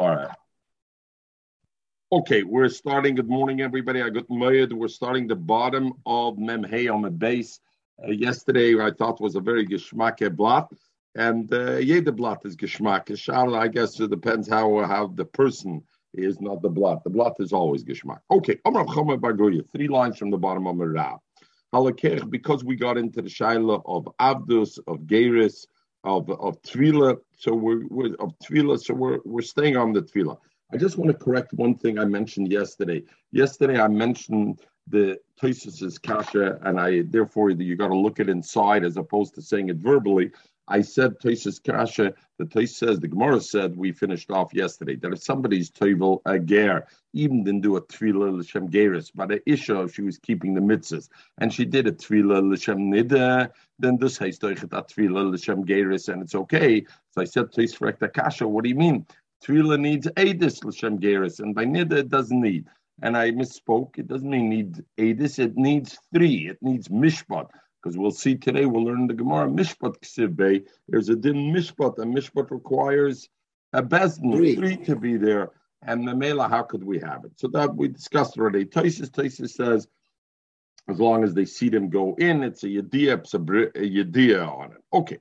All right. Okay, we're starting. Good morning, everybody. I got Mayed. We're starting the bottom of Memhei on the base. Uh, yesterday, I thought was a very geschmacke blot, and uh, jede blot is geschmack. I guess it depends how how the person is, not the blot. The blot is always geschmack. Okay, three lines from the bottom of Merah. Halakech, because we got into the shaila of Abdus, of Geris, of of Tvila, so we're, we're of Tvila, so we're we're staying on the Tvila. I just want to correct one thing I mentioned yesterday. Yesterday I mentioned the Tosus's kasha, and I therefore you got to look it inside as opposed to saying it verbally. I said Tosus kasha. The Tos says the Gemara said we finished off yesterday that if somebody's toivel a even didn't do a tefillah l'shem geris, but a isha if she was keeping the mitzvahs and she did a tefillah l'shem nida, then this has that tefillah l'shem geris and it's okay. So I said Tos kasha. What do you mean? Tefillah needs Adis L'Shem Geras, and by Nida it doesn't need. And I misspoke. It doesn't mean need Adis, it needs three. It needs Mishpat. Because we'll see today, we'll learn the Gemara, Mishpat Ksibbe. There's a din Mishpat, and Mishpat requires a Bezdin, three. three to be there. And the Mela, how could we have it? So that we discussed already. Taisis, Taisis says, as long as they see them go in, it's a yediyah, it's a, yediyah on it. Okay.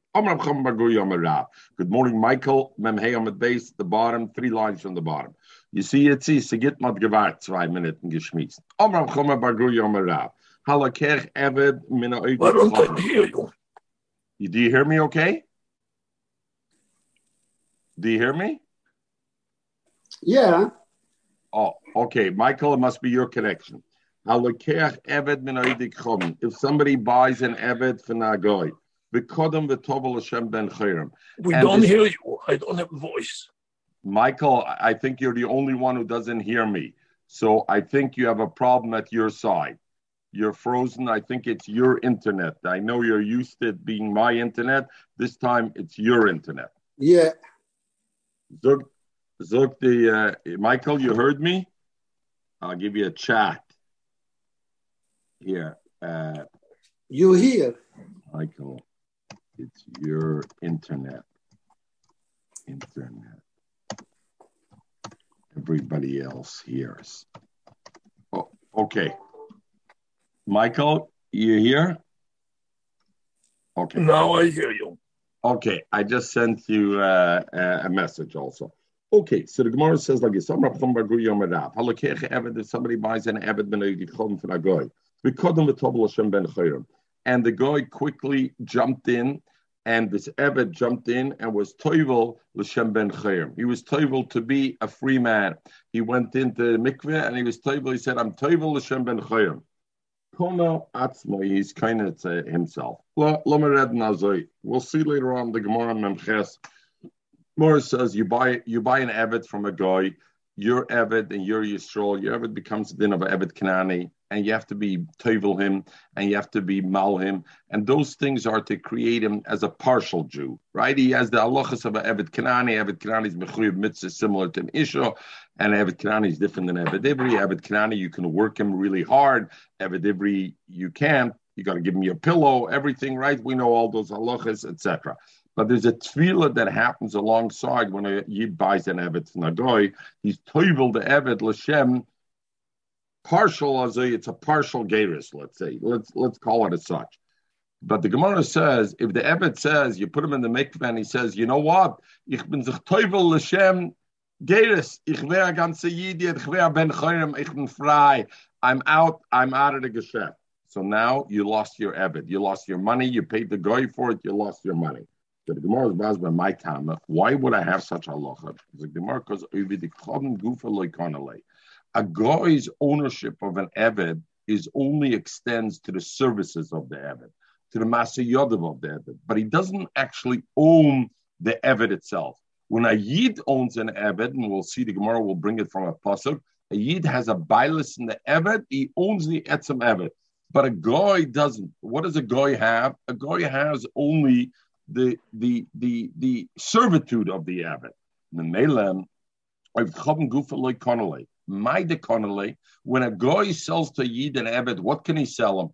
Good morning, Michael. Memhei on the base, the bottom, three lines from the bottom. You see, it's sie geht mat gewart, zwei Minuten geschmissen. Amram Chomer Bagur Yomer Halakech Eved Mina Why don't hear you? Do you hear me okay? Do you hear me? Yeah. Oh, okay. Michael, it must be your connection. If somebody buys an Eved for Nagoy, Bekodem v'tovel Hashem ben Chayrim. We don't this, hear you. I don't have a voice. Michael, I think you're the only one who doesn't hear me. So I think you have a problem at your side. You're frozen. I think it's your internet. I know you're used to it being my internet. This time it's your internet. Yeah. Zug, Zug the uh, Michael, you heard me? I'll give you a chat here. Uh, you hear? Michael, it's your internet. Internet. Everybody else hears. Oh, okay. Michael, you here? Okay. Now I hear you. Okay, I just sent you uh, a message also. Okay, so the Gemara says like this: Somebody buys an Abed ben for a guy. And the guy quickly jumped in, and this Eved jumped in and was toivel l'shem ben chayim. He was toivel to be a free man. He went into the mikveh and he was toivel. He said, "I'm toivel l'shem ben chayim." He's kind of to himself. We'll see later on the Gemara Memches. Morris says you buy you buy an Eved from a guy, you're Eved and you're Yisrael. Your Eved becomes din of Eved Kanani and you have to be toivel him, and you have to be mal him, and those things are to create him as a partial Jew, right? He has the halachas of Evet Kanani. Evet Kanani is mitzvah similar to an Isha, and Evet Kanani is different than Evet Ivri. Evet Kanani, you can work him really hard. Evet Ivri, you can't. You got to give him your pillow, everything, right? We know all those halachas, etc. But there's a tefillah that happens alongside when a yid buys an Evet Nagoy. He's toivel the Evet Lashem partial as a, it's a partial geris, let's say. Let's let's call it as such. But the Gemara says, if the Ebed says, you put him in the mikveh and he says, you know what? Ich bin sich teufel l'shem geris. Ich wär ganze Yidi, ich wär ben chayim, ich bin frei. I'm out, I'm out of the geschäft. So now you lost your Ebed. You lost your money, you paid the guy for it, you lost your money. So the Gemara is by my time. Why would I have such a locha? The Gemara goes, the gufa a guy's ownership of an Eved is only extends to the services of the Eved, to the Masa Yodav of the Eved, but he doesn't actually own the Eved itself. When a Yid owns an Eved, and we'll see the Gemara will bring it from a pasuk, a Yid has a bilis in the Eved, he owns the Etzem Eved. But a guy doesn't. What does a guy have? A guy has only the the the the servitude of the Connolly my deconally, when a guy sells to Yid and Ebed, what can he sell him?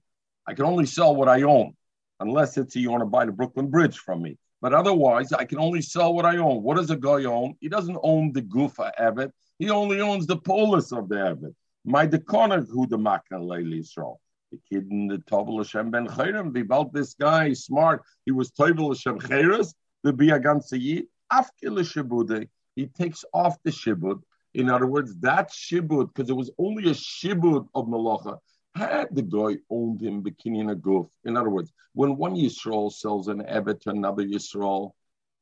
I can only sell what I own, unless it's you want to buy the Brooklyn Bridge from me. But otherwise, I can only sell what I own. What does a guy own? He doesn't own the gufa evet. He only owns the polis of the evet. My dekona who the makna leili. The kid in the Tovel Hashem ben Chayrim, they built this guy, smart. He was Tovel Hashem Chayras, the Biagan Sayyid, Afkil Shibude. He takes off the Shibud. In other words, that Shibud, because it was only a Shibud of Malacha, had the guy owned him bikini a goof. In other words, when one Yisrael sells an Evet to another Yisrael,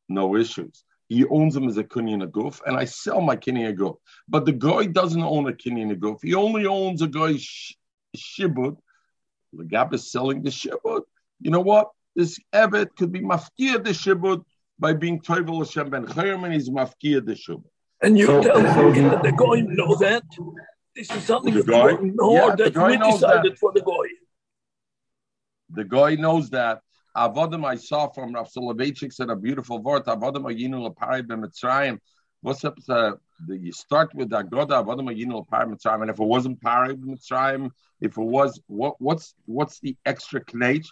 no issues. He owns him as a kinyan goof, and I sell my kinyan goof. But the guy doesn't own a kinyan goof. He only owns a guy sh- shibud. The gap is selling the shibud. You know what? This Evet could be mafkia the shibud by being Toivel Hashem ben Chayim, and he's mafkia the shibud. And you So- tell so me he- that the guy know that this is something The guy? important, or Yeah, the that guy we knows decided that. for the guy. The guy knows that. Avodim I saw from Rav Soloveitchik said a beautiful word. Avodim ayinu lepari b'mitzrayim. What's up? Uh, the, you start with Agoda Avodim ayinu lepari b'mitzrayim. And if it wasn't pari b'mitzrayim, if it was, what, what's what's the extra knate?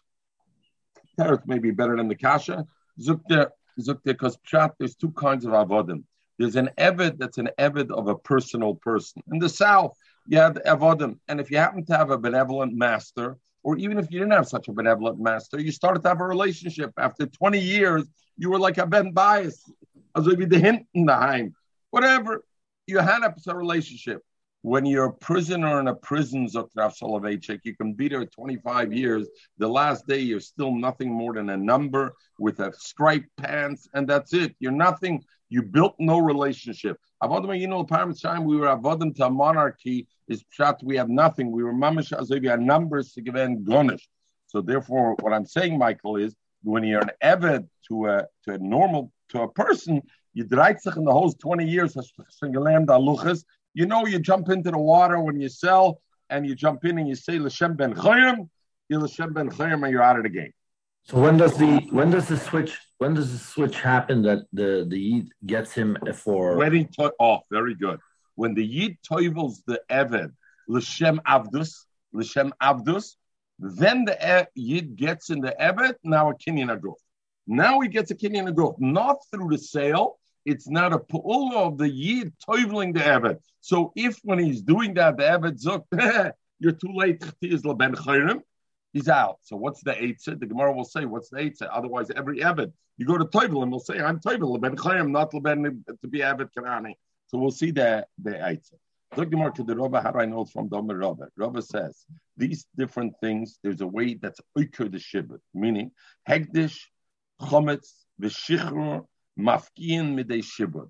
Teretz may be better than the kasha. Zukte, zukte, because pshat, there's two kinds of avodim. There's an eved that's an eved of a personal person. In the south, you have avodim, and if you happen to have a benevolent master, or even if you didn't have such a benevolent master, you started to have a relationship. After 20 years, you were like a ben bias, the hint in the heim, whatever. You had a relationship. When you're a prisoner in a prison, Zotrav Soloveitchik, you can be there 25 years. The last day, you're still nothing more than a number with a striped pants, and that's it. You're nothing. You built no relationship. Avodim, you know, time we were avodim to a monarchy is pshat. We have nothing. We were mamish had numbers to give in gonish. So therefore, what I'm saying, Michael, is when you're an eved to a to a normal to a person, you sich in the whole 20 years you know you jump into the water when you sell and you jump in and you say L'Shem ben Chayim, you L'Shem ben Chayim and you're out of the game. So when does the when does the switch when does the switch happen that the the Yid gets him for When he to- oh, very good. When the Yid toivels the Eved, L'Shem Avdus, L'Shem Avdus, then the Yid gets in the Eved, now a Kinyan Aguf. Now he gets a Kinyan of growth, not through the sale. It's not a pu'ula of the Yid toiveling the Eved. So if when he's doing that, the Eved zok, you're too late, he's out. So what's the Eitzah? The Gemara will say, what's the Eitzah? Otherwise, every Eved, you go to Toivel and will say, I'm Toivel, Ben Chayrim, not Leben to be Eved Kanani. So we'll see the, the Eitzah. Look Gemara to the Rabba, how do I know from Domer Rabba? Rabba says, these different things, there's a way that's Oikr the Shibut, meaning Hegdish, Chometz, V'Shichrur, Mafkiin Midei Shibut.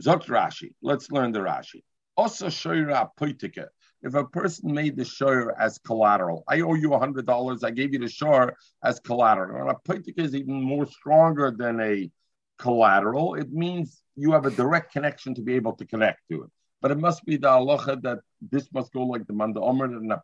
Zot Rashi. Let's learn the Rashi. Also shoyra poitika. If a person made the shore as collateral, I owe you hundred dollars. I gave you the shore as collateral. And a is even more stronger than a collateral. It means you have a direct connection to be able to connect to it. But it must be the halacha that this must go like the manda omer, and a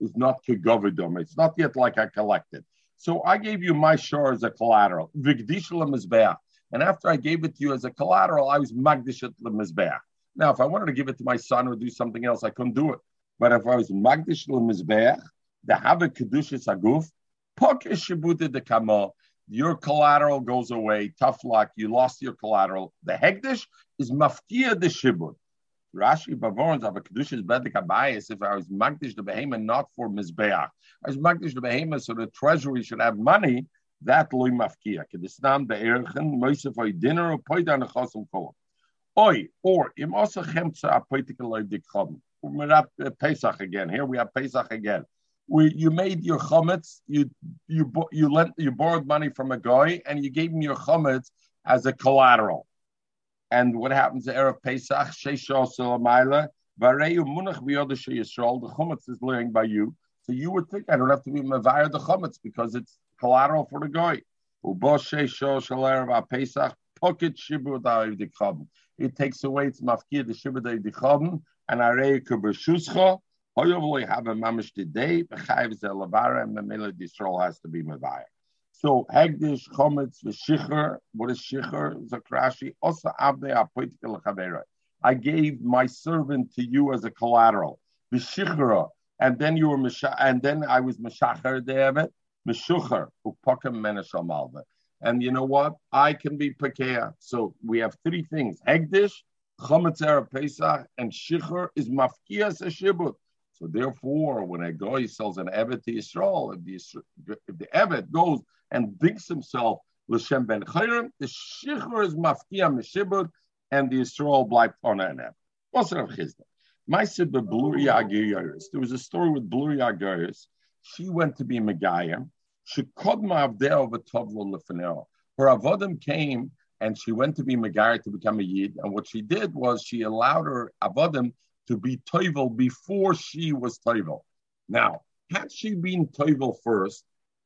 is not kegovidom. It's not yet like I collected. So I gave you my shore as a collateral. Vigdishla mizbeach. And after I gave it to you as a collateral, I was magdish at the. Now, if I wanted to give it to my son or do something else, I couldn't do it. But if I was magdish le mizbeach, the have kedushas aguf, pokish shibuta de your collateral goes away. Tough luck, you lost your collateral. The hegdish is mafkia de shibud. Rashi Bavorans have a kedushas bedek bias. If I was magdish the behemoth not for mizbeach, I was magdish the behemoth so the treasury should have money. That loy mafkia. Kedisnam be'erchen moisef oy dinner or poidan chosam kolam. Oi, or im also chemtza a political loy dikchom. We're at Pesach again. Here we have Pesach again. We, you made your chametz, you you you lent you borrowed money from a guy, and you gave him your chametz as a collateral. And what happens at erev Pesach? Sheishol selamayla vareyu munach biyodesh yisrael. The chametz is laying by you, so you would think I don't have to be mavayar the chametz because it's collateral for the guy. It takes away its mafkir the shibud dikchom and arei kubeshuscha. Hoyovli have a mamish today. B'chayv zelavara and memela disrol has to be mavayar. So Hagdish Chometz v'Shicher. What is Shicher? Zakrashi. Also Abne Apoitikal Chavera. I gave my servant to you as a collateral. V'Shichera. And then you were Misha, and then I was Mishacher Devet. Meshucher Upakim Menashal Malva. And you know what? I can be Pekea. So we have three things. Hegdish, Chametz Pesach, and Shichur is Mafkias Shibut. So therefore, when a guy sells an Evet to Yisrael, if the, if the Evet goes and digs himself L'Shem Ben Chayrim, the Shichur is Mafkia Meshibut, and the Yisrael bleibt on an Evet. What's Rav Chisda? My There was a story with Bluri Agaris. She went to be Megayim. She kodma avdeo v'tovlo lefanel. Her avodim came and she went to be Megayim to become a Yid. And what she did was she allowed her avodim to be toivel before she was toivel. Now, had she been toivel first,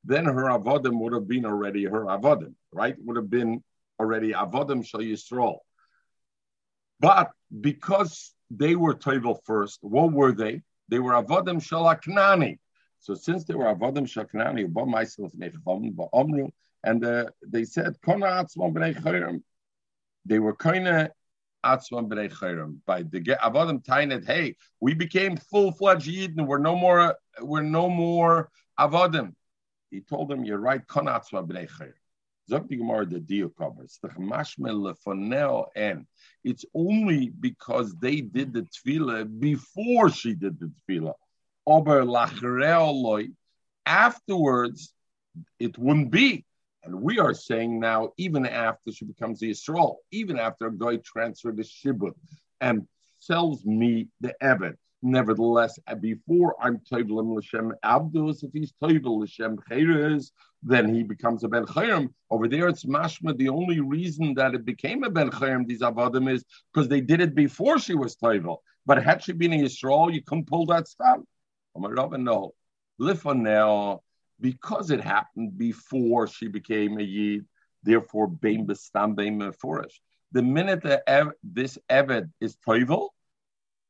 then her avodim would have been already her avodim, right? Would have been already avodim shal yisrael. But because they were toivel first, what were they? They were avodim shal aknani. So since they were avodim shal aknani, and uh, they said, kona atzmon b'nei they were kind of Atzman b'nei chayrim. By the avodim tainet, hey, we became full fledged yidden. We're no more. We're no more avodim. He told them, "You're right." Kon atzman b'nei chayrim. Zok the Gemara the deal covers and it's only because they did the tefillah before she did the tefillah. Ober lachreo Afterwards, it wouldn't be. And we are saying now, even after she becomes the Yisrael, even after a guy transferred the Shibut and sells me the Evet, nevertheless, before I'm Toivelim L'Shem Abdus, if he's Toivel L'Shem Cheres, then he becomes a Ben Chayim. Over there, it's Mashma. The only reason that it became a Ben Chayim, these Avadim, is because they did it before she was Toivel. But had she been a Yisrael, you couldn't pull that stuff. No. now because it happened before she became a Yid, therefore, Bein Bestam Bein Meforish. The minute that this Eved is Toivel,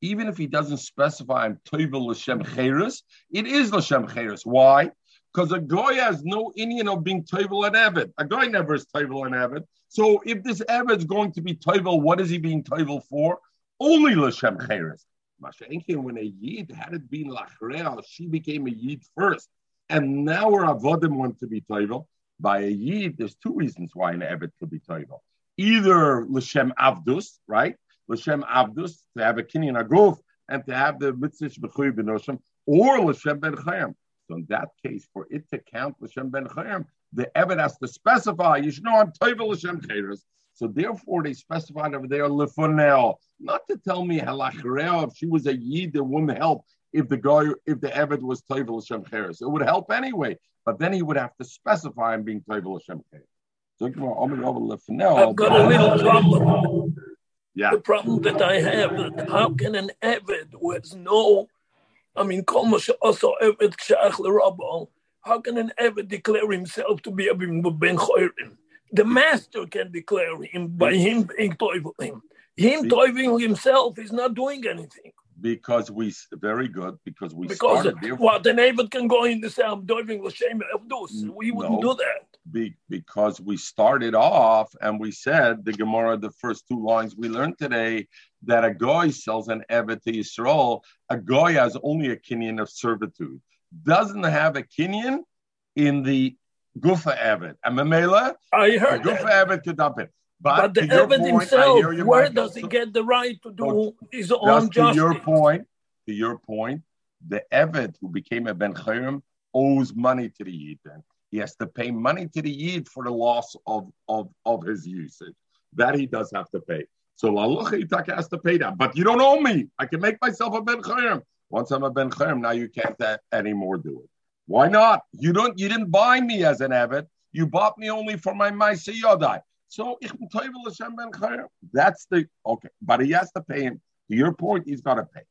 even if he doesn't specify I'm Toivel L'Shem Cheres, it is L'Shem Cheres. Why? Because a guy has no Indian of being Toivel and Eved. A guy never is Toivel and Eved. So if this Eved is going to be Toivel, what is he being Toivel for? Only L'Shem Cheres. Mashenkin, when a Yid had it been Lachreah, she became a Yid first and now our avodim want to be toivel. By a yid, there's two reasons why an evet could be toivel. Either l'shem avdus, right? L'shem avdus to have a kinyan aguf and to have the mitzvah b'chuy b'noshim, or l'shem ben chayim. So in that case, for it to count l'shem ben chayim, the evet has to specify. You should know I'm toivel l'shem chayres. So therefore, they specified over there lefonel, not to tell me halachreo if she was a yid, it wouldn't help if the guy, if the Eved was Toivel Hashem Cheres. It would help anyway, but then he would have to specify him being Toivel Hashem Cheres. So, I've got a little problem. Yeah. The problem that I have, how can an Eved with no, I mean, also Eved how can an Eved declare himself to be a Ben Choyrim? The master can declare him by him being. Him Him toiving himself is not doing anything because we very good because we because started there. Well, the neighbor can go in the same diving l'shem We wouldn't no, do that. Be, because we started off and we said the Gemara, the first two lines we learned today, that a goy sells an evet to Yisrael. A guy has only a kinyan of servitude, doesn't have a kinyan in the gufa evet. And Mamela, I heard gufa evet could dump it. But, but the Eved himself, where does he get the right to do so, his own justice? To your point, to your point, the Eved who became a Ben Chayim owes money to the Yid. He has to pay money to the Yid for the loss of, of, of his usage. That he does have to pay. So Lalucha Yitak has to pay that. But you don't owe me. I can make myself a Ben Chayim. Once I'm a Ben Chayim, now you can't uh, anymore do it. Why not? You don't. You didn't buy me as an Eved. You bought me only for my Maisi Yodai. So Hashem ben. That's the okay, but he has to pay him. To your point, he's got to pay.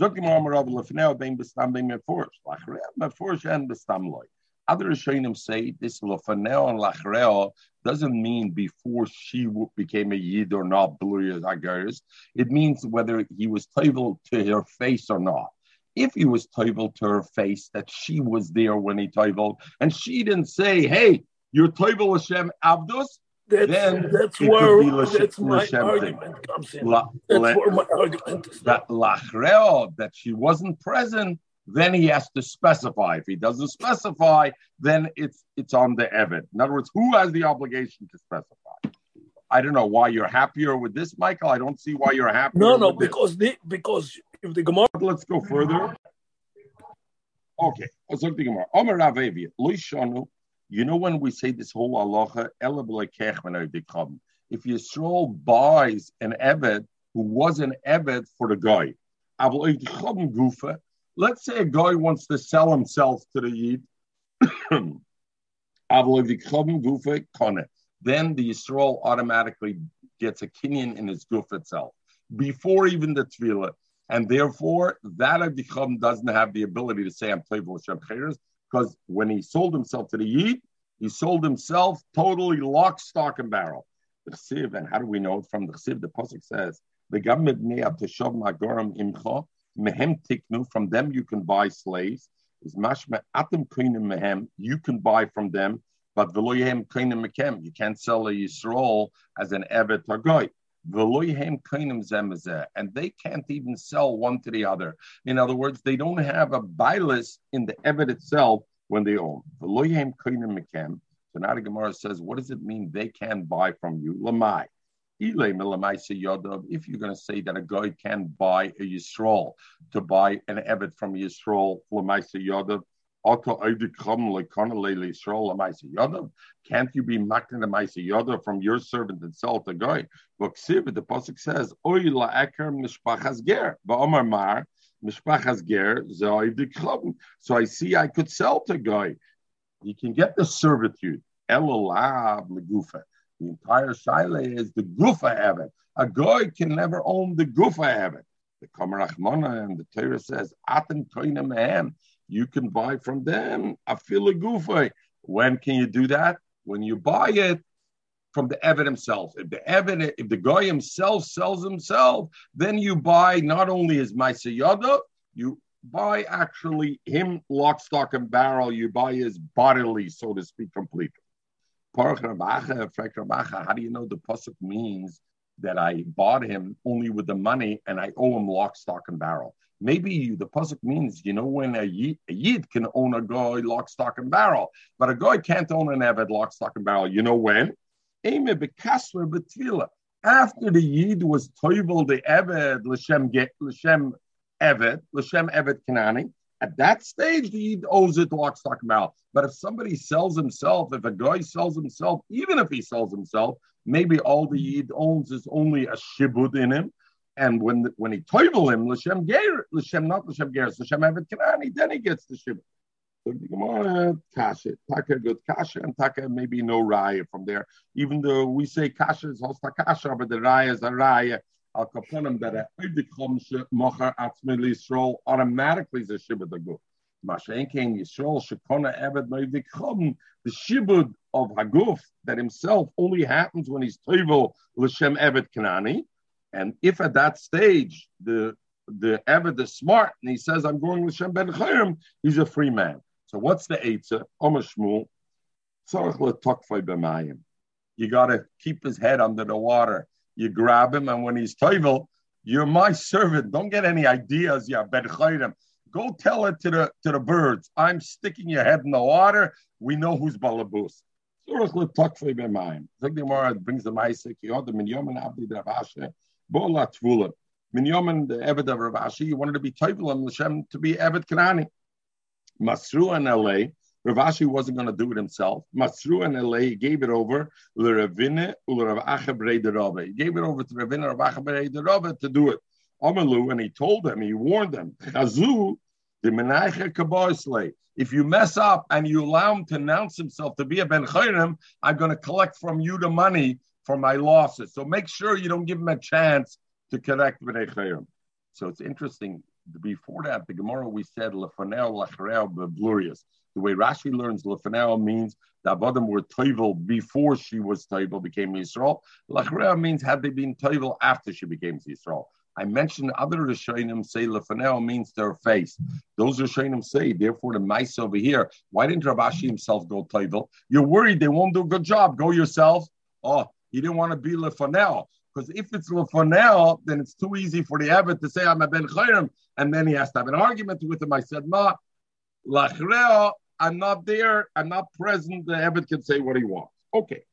And. Other Rishonim say this Lefneo and Lachreo doesn't mean before she became a Yid or not, Blurias Agaris. It means whether he was Teufel to her face or not if he was toivel to her face, that she was there when he toivel, and she didn't say, "Hey, you're toivel Hashem Avdus," That's, then that's where that's my argument comes in. La, that's la, where my argument is. That lachreo, that she wasn't present, then he has to specify. If he doesn't specify, then it's it's on the Evid. In other words, who has the obligation to specify? I don't know why you're happier with this, Michael. I don't see why you're happier. No, no, because the because if the Gemara. Let's go further. Okay, let's look at the Gemara. Omer Ravevi, Loishanu. You know when we say this whole halacha, if Yisrael buys an Eved who was an Eved for the guy, let's say a guy wants to sell himself to the Yid, then the Yisrael automatically gets a kinyan in his goof itself before even the tefillah. And therefore, that Avicham doesn't have the ability to say, I'm Toivel Hashem because when he sold himself to the Yid, he sold himself totally lock, stock, and barrel. The Chsiv, and how do we know it from the Chsiv? The Pasuk says, mehem tiknu, from them you can buy slaves. Is mashma atem mehem, you can buy from them, but veloyhem kainim mekem, you can't sell a Yisrael as an evet or goy. And they can't even sell one to the other. In other words, they don't have a buy list in the Evet itself when they own. So now the Gemara says, what does it mean they can buy from you? Lamai. If you're going to say that a guy can buy a Yisrael to buy an Evet from Yisrael, can't you be makna the Maisa Yoda from your servant and sell to guy? But the pasuk says, "Oy ger." So I see I could sell to guy. You can get the servitude. The entire shaila is the gufa evet. A guy can never own the gufa evet. The Kamarachmana and the Torah says, "Atem koinem you can buy from them a gufa. When can you do that? When you buy it from the Evid himself. If the Evid, if the guy himself sells himself, then you buy not only his Maisayada, you buy actually him lock, stock, and barrel. You buy his bodily, so to speak, completely. How do you know the pasuk means that I bought him only with the money and I owe him lock, stock, and barrel? Maybe the pasuk means, you know, when a yid, a yid, can own a guy lock, stock, and barrel, but a guy can't own an Eved lock, stock, and barrel. You know when? After the yid was toivel the Eved l'shem l'shem Eved l'shem Eved Kanani, at that stage the yid owes it lock, stock, and barrel. But if somebody sells himself, if a guy sells himself, even if he sells himself, maybe all the yid owns is only a shibud in him and when when he toivel him, l'shem ger, l'shem not l'shem ger, l'shem evet kanani, then he gets the shibud. So the Gemara kasha, taka good kasha, and taka maybe no raya from there. Even though we say kasha is hosta kasha, but the raya is a raya. Al kaponim that a oidikom mocher atzmi Yisrael automatically is a shibud aguf. Mashen king Yisrael shekona evet moidikom. The shibud of haguf that himself only happens when he's toivel l'shem evet kanani. And if at that stage the the Eved is smart and he says, I'm going with Shem Ben Chayim, he's a free man. So what's the Eitzah? Omer Shmuel. You got to keep his head under the water. You grab him, and when he's toivel, you're my servant. Don't get any ideas. Yeah, ben. Go tell it to the to the birds. I'm sticking your head in the water. We know who's balabus. Surah l'takfei b'mayim. The Gemara brings the ma'asek. Yod the minyamin abdi dravashe. Bola Tvula. Minyamin, the Eved of Rav Ashi, he wanted to be Toivel and Hashem to be Eved Kanani. Masru and LA, Rav Ashi wasn't going to do it himself. Masru and LA, gave it over Urav Achabrei He gave it over to Ravine Rav Achabrei to do it. Amalu, and he told them, he warned them, Chazu, the Menaicha Kabosle. If you mess up and you allow him to announce himself to be a Ben Chayrim, I'm going to collect from you the money for my losses. So make sure you don't give him a chance to correct B'nai Chayim. So it's interesting. Before that, the Gemara we said lefanel lacharel glorious. The way Rashi learns lefanel means the Avadim were toivel before she was toivel became Yisrael. Lacharel means had they been toivel after she became Yisrael. I mentioned other Rishonim say lefanel means their face. Those Rishonim say, therefore, the mice over here. Why didn't Rav Ashi himself go toivel? You're worried they won't do a good job. Go yourself. Oh, he didn't want to be lefanel Because if it's Lefonel, then it's too easy for the Abbot to say, I'm a Ben Chayrim, and then he has to have an argument with him. I said, Ma, Lachreo, I'm not there, I'm not present. The Abbot can say what he wants. Okay.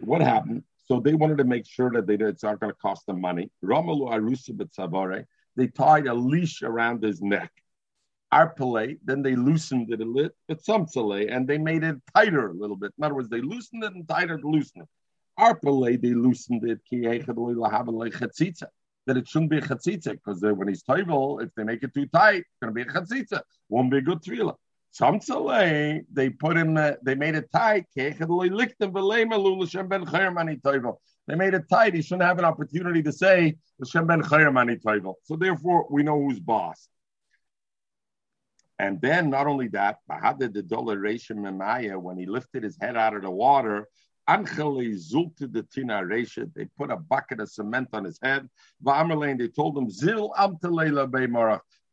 What happened? So they wanted to make sure that they, it's not going to cost them money. Arusa they tied a leash around his neck. Then they loosened it a little, but some and they made it tighter a little bit. In other words, they loosened it and tighter to loosen it. They loosened it that it shouldn't be a chatzitza because uh, when he's toivel, if they make it too tight, it's going to be a chatzitza. Won't be a good tefillah. Some they put him, uh, they made it tight. They made it tight. He shouldn't have an opportunity to say So therefore, we know who's boss. And then not only that, when he lifted his head out of the water. They put a bucket of cement on his head. They told him.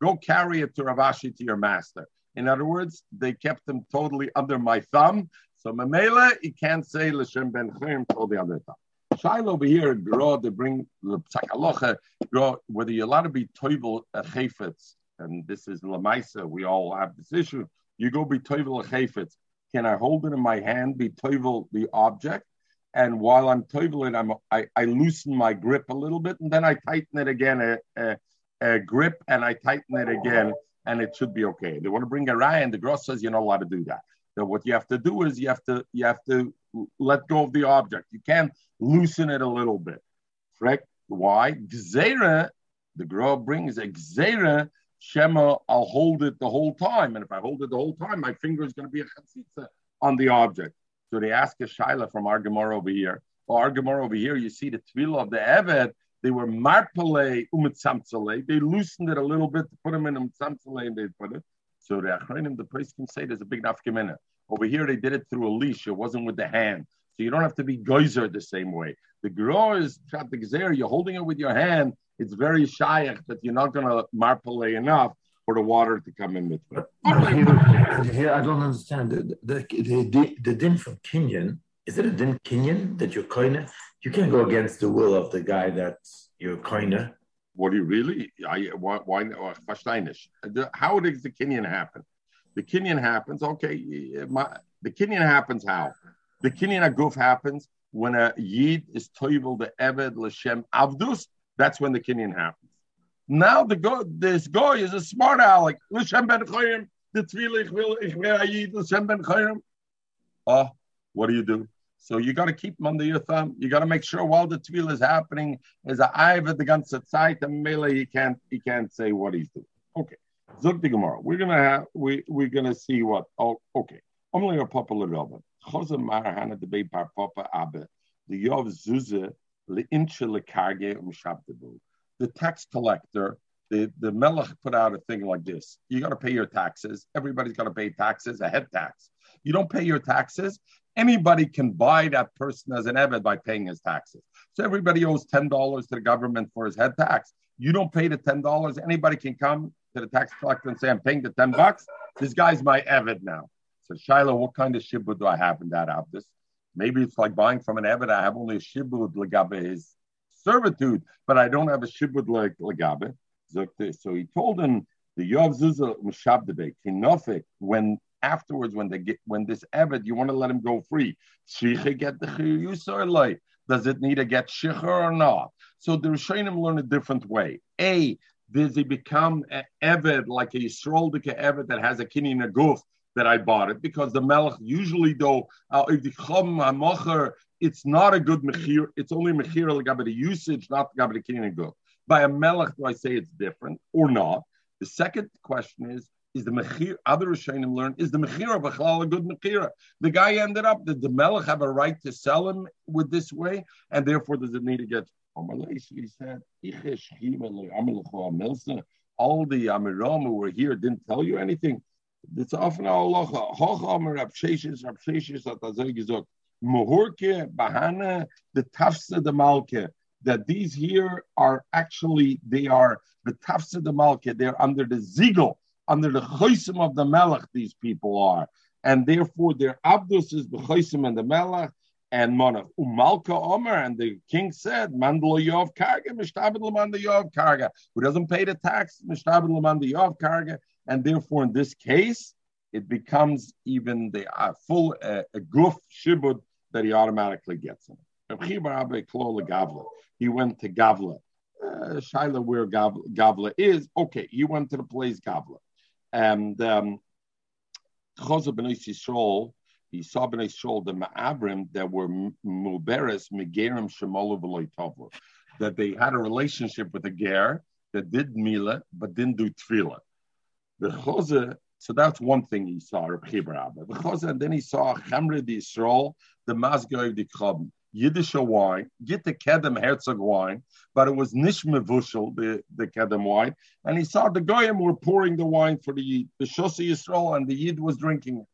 Go carry it to Rav Ashi to your master. In other words, they kept him totally under my thumb. So Mamela, he can't say L'Shem ben Chayim totally under thumb. Shiloh over here, grow, they bring the psakalocha, grow, whether you're allowed to be toivel a chayfetz, and this is lamaisa, we all have this issue. You go be toivel a chayfetz. Can I hold it in my hand, be toivel the object? And while I'm toiveling, I'm, I, I loosen my grip a little bit, and then I tighten it again, a, a, a grip, and I tighten it again, and it should be okay. They want to bring a raya, and the gross says you're not allowed to do that. So what you have to do is you have to you have to let go of the object. You can't loosen it a little bit. Correct? Why? Gzera, the grow brings a gzera Shema, I'll hold it the whole time. And if I hold it the whole time, my finger is going to be a chatzitza on the object. So they ask a shaila from our Gemara over here. Well, our Gemara over here, you see the tefillah of the Eved, they were marpale umitzamtzale. They loosened it a little bit to put them in umtzamtzale and they put it. So the achronim, the priest can say there's a big nafkamina. Over here, they did it through a leash. It wasn't with the hand. So you don't have to be geyser the same way. The grow is chat the You're holding it with your hand it's very shaykh that you're not going to marpale enough for the water to come in between. Here, I don't understand. The, the, the, the din from Kenyan, is it a din Kenyan that you're koine? You can't go against the will of the guy that's your koine. What do you really? I, why, why How does the Kenyan happen? The Kenyan happens, okay, my, the Kenyan happens how? The Kenyan aguf happens when a Yid is toivel the Eved L'Shem Avdus that's when the Kenyan happens. Now the go, this guy is a smart aleck. L'shem ben chayim, the tzvil will ich ayid l'shem ben chayim. Oh, ah, what do you do? So you got to keep them under your thumb. You got to make sure while the tvil is happening, is a eye at the ganze Zeit, and mele he can't he can't say what he's doing. Okay, zog the. We're gonna have we we're gonna see what. Oh, okay. Only a popular Robin. Chosam Mar Hana the Bay Par Papa Abe the Yov Zuze the tax collector, the, the Melech put out a thing like this. You got to pay your taxes. Everybody's got to pay taxes, a head tax. You don't pay your taxes, anybody can buy that person as an Eved by paying his taxes. So everybody owes $10 to the government for his head tax. You don't pay the $10, anybody can come to the tax collector and say, I'm paying the 10 bucks. This guy's my Eved now. So Shiloh, what kind of shibud do I have in that Abdus? Maybe it's like buying from an Eved. I have only a shibud legabe his servitude, but I don't have a shibud like legabe. So he told him the Yov Zuzah Mushabdebe Kinofik when afterwards when they get when this Eved you want to let him go free. Does it need to get shicher or not? So the Rishonim learn a different way. A does he become an Eved like a Yisrael Eved that has a kinyan aguf that I bought it because the melech usually though uh, if the chum it's not a good mechir. It's only mechir about the usage, not the kinyan go. By a melech, do I say it's different or not? The second question is: Is the mechir? Other Rishonim learn is the mechir of a good mechira? The guy ended up. Did the melech have a right to sell him with this way, and therefore does it need to get? He said, all the Amiram who were here didn't tell you anything. It's often Rabsheshes, Rabsheshes hat er so gesagt, Mohurke, Bahana, the Tafsa the Malke, that these here are actually, they are the Tafsa the Malke, they're under the Ziegel, under the Chosim of the Melech, these people are. And therefore, their Abdus is the Chosim and the Melech, and Monach. Umalka Omer, and the king said, Mandala Yov Karga, Mishtabid Lamanda Yov Karga, who doesn't pay the tax, Mishtabid Lamanda Yov Karga, and therefore in this case, it becomes even the uh, full uh, a goof shibud that he automatically gets in. He went to Gavla. Uh, Shaila, where Gavla is, okay, he went to the place Gavla. And um, Yisrael, he saw Bnei Yisrael, the Ma'abrim, that were Muberes, Megerim, Shemolu, V'loy that they had a relationship with a ger that did Mila, but didn't do Tefillah. The Chozeh so that's one thing he saw, Reb Chibra And then he saw Chamre Yisrael, the Masgoy the Chobn, Yiddish wine, get the Kedem Herzog wine, but it was Nishmevushel, the, the Kedem wine. And he saw the Goyim were pouring the wine for the Yid, the Shosi Yisrael, and the Yid was drinking it.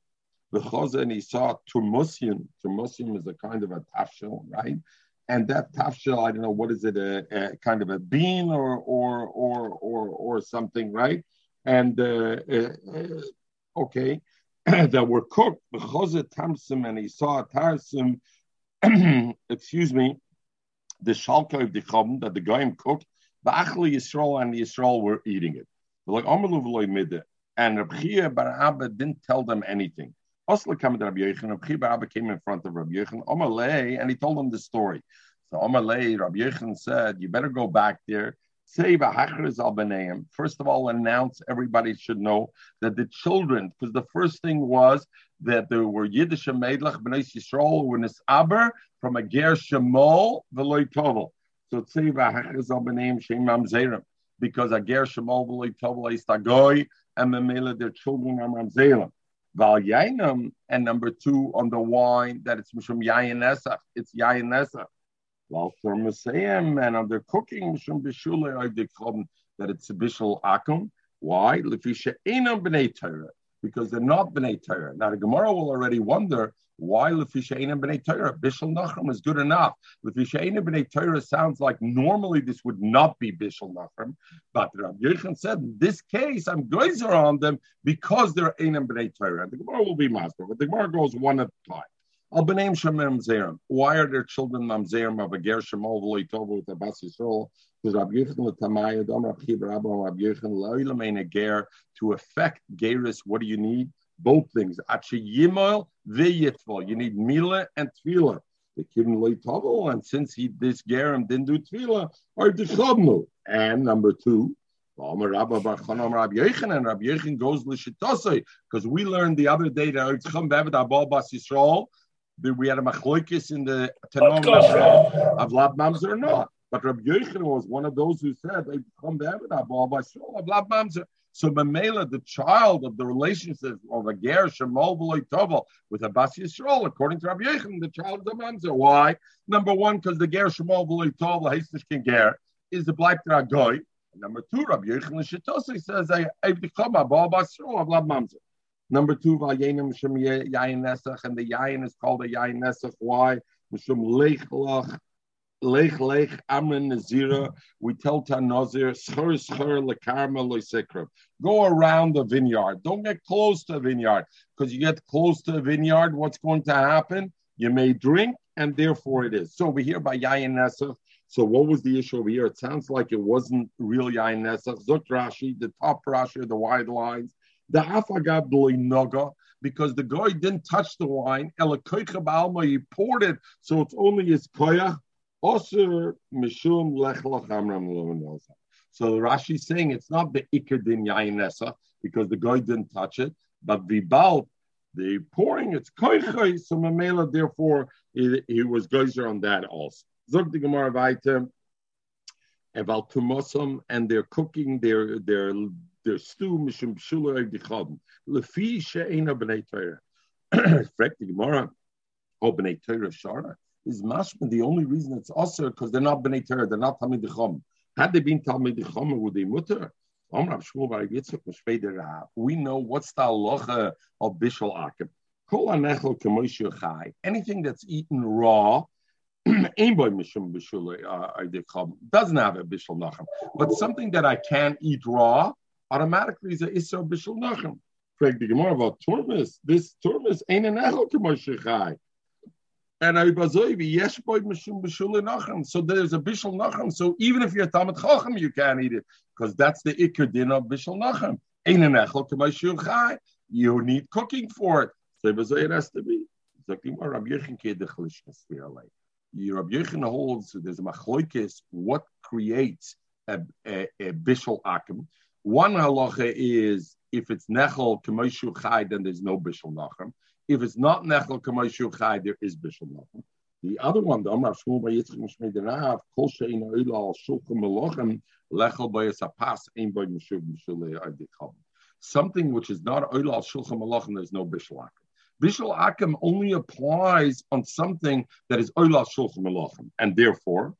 The and he saw Turmusian. Turmusian is a kind of a tafshel, right? And that tafshel, I don't know, what is it, a, a kind of a bean or or or or or something, right? and uh, uh, okay, that were cooked. Tamsim, and he saw a tarsim. excuse me, the shalka of the chum that the goyim cooked. Ba'achli Yisrael and Yisrael were eating it. And Rabbi Bar Abba didn't tell them anything. Osla came to Rabbi Yechon. Rabbi Bar Abba came in front of Rabbi Yechon. Omalei, and he told them the story. So Omalei, Rabbi Yechon said, "You better go back there First of all, announce everybody should know that the children, because the first thing was that there were Yiddish Meidlach Bnei Yisrael who was Aber from a Ger Shemol v'loy Tovel. So say v'hachris al b'neim shem mamzerim because a Ger Shemol v'loy Tovel is tagoy and memela their children are mamzerim. Val and number two on the wine that it's mishum yayin. It's yayin. For Messiah and under cooking, that it's a bishul akum. Why? Because they're not b'nei Torah. Now the Gemara will already wonder why lefisha einam b'nei Torah. Bishul nachrim is good enough. Lefisha einam b'nei Torah sounds like normally this would not be bishul nachrim, but Rabbi Yechon said in this case I'm geyser on them because they're einam b'nei Torah. The Gemara will be master, but the Gemara goes one at a time. Why are their children mamzerim of a ger shemol v'loy tovu with a bas yisrael? Because Rabbi Yechon l'tamayad, Om Rabbi Rabbi Rabbi Yechon lo'ilamein ger to affect geris. What do you need? Both things. Achi yimol v'yitvol. You need mila and tefillah. The loy tovu, and since he this gerim didn't do tefillah, are dechabnu. And number two. And Rabbi Yechon goes l'shitosei because we learned the other day that it's chum bevet abal bas Yisrael we had a machloikis in the Tanom of Lab Mamzer or not. But Rabbi Yochanan was one of those who said they come to heaven of Lab Mamzer. So Mamela, the child of the relationship of a Ger Shemol Tovel with a Bas Yisrael, according to Rabbi Yochanan, the child of the Mamzer. Why? Number one, because the Ger Shemol Tovel, Hasidish King Ger, is the Black Dragoy. Number two, Rabbi Yochanan Shitosi says, I become a Baal Bas Yisrael of Lab Mamzer. Number two, Yayin Nesach, and the Yayin is called a Yayin Nesach. Why? Mishum Lech Lach, Lech Lech Amrin Nazira. We tell Tanazir, Schur Schur Lekarma Loisekrim. Go around the vineyard. Don't get close to the vineyard, because you get close to the vineyard, what's going to happen? You may drink, and therefore it is. So over here by Yayin Nesach, so what was the issue over here? It sounds like it wasn't real Yain Nesach. Zuk Rashi, the top Rashi, the wide lines. The Hafagabdoi Noga, because the guy didn't touch the wine, he poured it, so it's only his koyach. Osir Mishum Lech So Rashi is saying it's not the Iker din Yainesa because the guy didn't touch it, but Baal, the pouring, it's koichay, so Mamela, therefore, he, he was geyser on that also. Zog the Gemara Vaitem, and they're cooking their their der stu mishum shula dicham lefi she'ena b'nei Torah. Frek the Gemara, oh b'nei Torah shara is mashma. The only reason it's also because they're not b'nei Torah, they're not talmid dicham. Had they been talmid dicham, would they mutter? Uh, we know what's the halacha of bishul akim. Anything that's eaten raw uh, doesn't have a bishul nachem, but something that I can eat raw, automatically is a Isra Bishul Nachem. Frag the Gemara about Turmis. This Turmis ain't an Echel K'moshechai. and Aybazoivi, yes, boy, Mishum Bishul Nachem. So there's a Bishul Nachem. So even if you're Talmud Chacham, you can't eat it because that's the Iker din of Bishul Nachem. You need cooking for it. So it has to be. Exactly. More. Rabbi Yechon holds there's a machloikis what creates a, a, a bishul akim. One halacha is if it's nechel k'moshu chai, then there's no bishul nachem. If it's not nechel k'moshu chai, there is bishul nachem. The other one, the Shmuel by Yitzchak Kol Shein Oila Al Shulchan Melochem, Lechel by Asapas, Ein by. Something which is not Oila Al Shulchan Melochem, there's no Bishul Akim. Bishul Akim only applies on something that is Oila Al Shulchan Melochem, and therefore,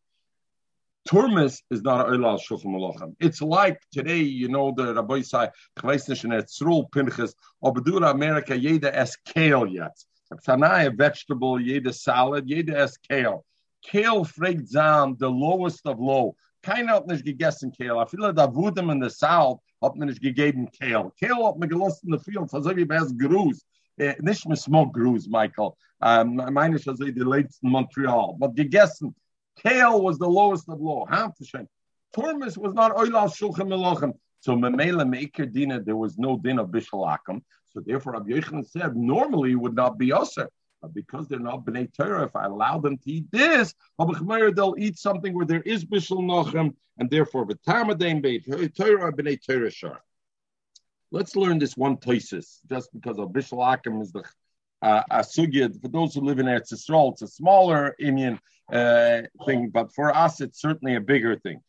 Turmis is not a Oila Shulchan Malachim. It's like today, you know, the Rabbi say, Chveisnish and Etzrul Pinchas, Obadura America, Yeda es kale yet. Tanai, a vegetable, Yeda salad, Yeda es kale. Kale fragt the lowest of low. Keiner hat nicht gegessen kale. I feel da Wudem in the south hat man nicht gegeben kale. Kale hat man in the field, so wie bei es. Eh, nicht mit Smoke Gruß, Michael. Um, meine ich, also die letzten Montreal. But gegessen. Kale was the lowest of low. Turmis was not oilal shulchan melochem. So memela meikir dina, there was no din of bishalakim. So therefore, Rabbi Yechon said normally it would not be usher. But because they're not bnei Torah, if I allow them to eat this, they'll eat something where there is bishul nochem, and therefore v'tamadein beit Torah bnei Torah shar. Let's learn this one thesis, just because of bishul is the uh. For those who live in Eretz Yisrael, it's a smaller Indian uh, thing, but for us, it's certainly a bigger thing.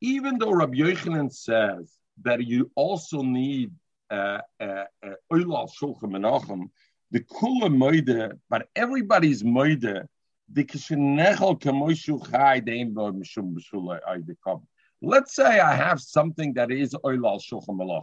Even though Rabbi Yochanan says that you also need uh, uh, Oilal Shulchan the Kula Moide, but everybody's Moide, Kamoshu. Let's say I have something that is Oilal Shulchan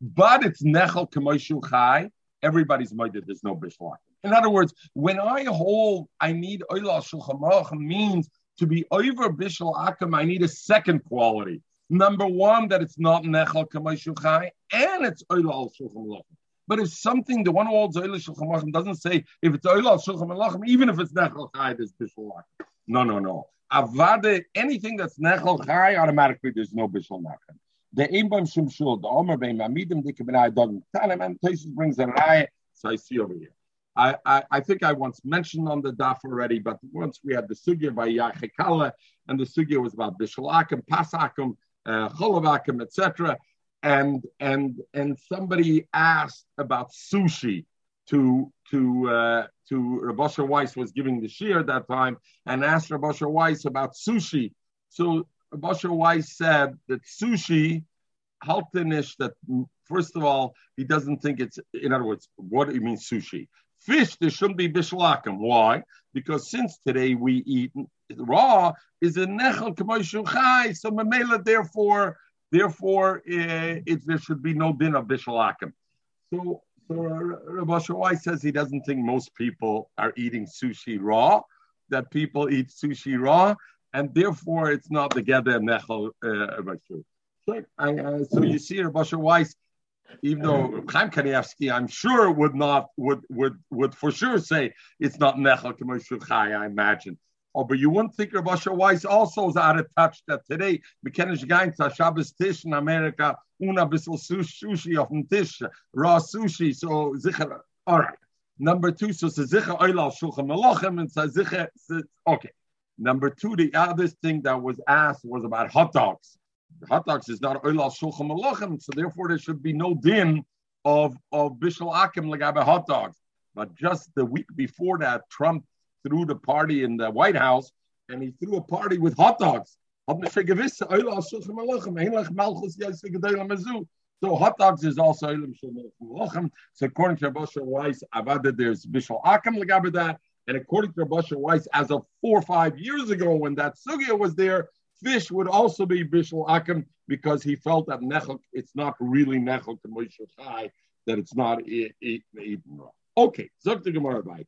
but it's nechel k'moshu chai. Everybody's moided. There's no bishlock. In other words, when I hold, I need oila shulchan means to be over bishul akim. I need a second quality. Number one, that it's not nechal chai, and it's oila shulchan But if something, the one who holds oila shulchan doesn't say if it's oila shulchan even if it's nechel chai, there's bishul No, no, no. Avade, anything that's nechal chai, automatically there's no bishul nachem. The Aim Shum Shul, the Omer Beim Amidim Dikabenai Dogim Talim, and Tosis brings a Rai, so I see over here. I, I, I, think I once mentioned on the daf already, but once we had the sugya by Yachekala, and the sugya was about Bishalakim, Pasakim, uh, Cholavakim, etc. And and and somebody asked about sushi to to uh, to Rav Asher Weiss was giving the shear that time, and asked Rabosha Weiss about sushi. So Basher Weiss said that sushi, haltenish, that first of all, he doesn't think it's, in other words, what do you mean sushi? Fish, there shouldn't be bishlakim. Why? Because since today we eat raw, is a nechel k'moshu chai, so memela, therefore, therefore, uh, it, there should be no din of bishlakim. So, so Rabbi Weiss says he doesn't think most people are eating sushi raw, that people eat sushi raw, and therefore it's not together nechel uh, so, uh, so you see, Rabbi Weiss, even though uh-huh. Chaim Kanievsky, I'm sure would not would would would for sure say it's not nechel commercial chai. I imagine. Oh, but you wouldn't think Rabbi Weiss also is out of touch that today going to Shabbos Tish in America, una bissel sushi the tish, raw sushi. So zicher. All right. Number two, so zicher oilal shulchan melochem and zicher. Okay. Number two, the other thing that was asked was about hot dogs. Hot dogs is not oilal shulchan malachim, so therefore there should be no din of of bishul akim hot dogs. But just the week before that, Trump threw the party in the White House, and he threw a party with hot dogs. So hot dogs is also oilam shulchan So according to Rabbi Weiss, Avada, there's bishul akim legabe that. And according to Rabbi Weiss, as of four or five years ago, when that sugya was there, fish would also be bishul akim because he felt that nechel, it's not really nechel to Moshe Chai, that it's not raw. Okay, Zok the Gemara by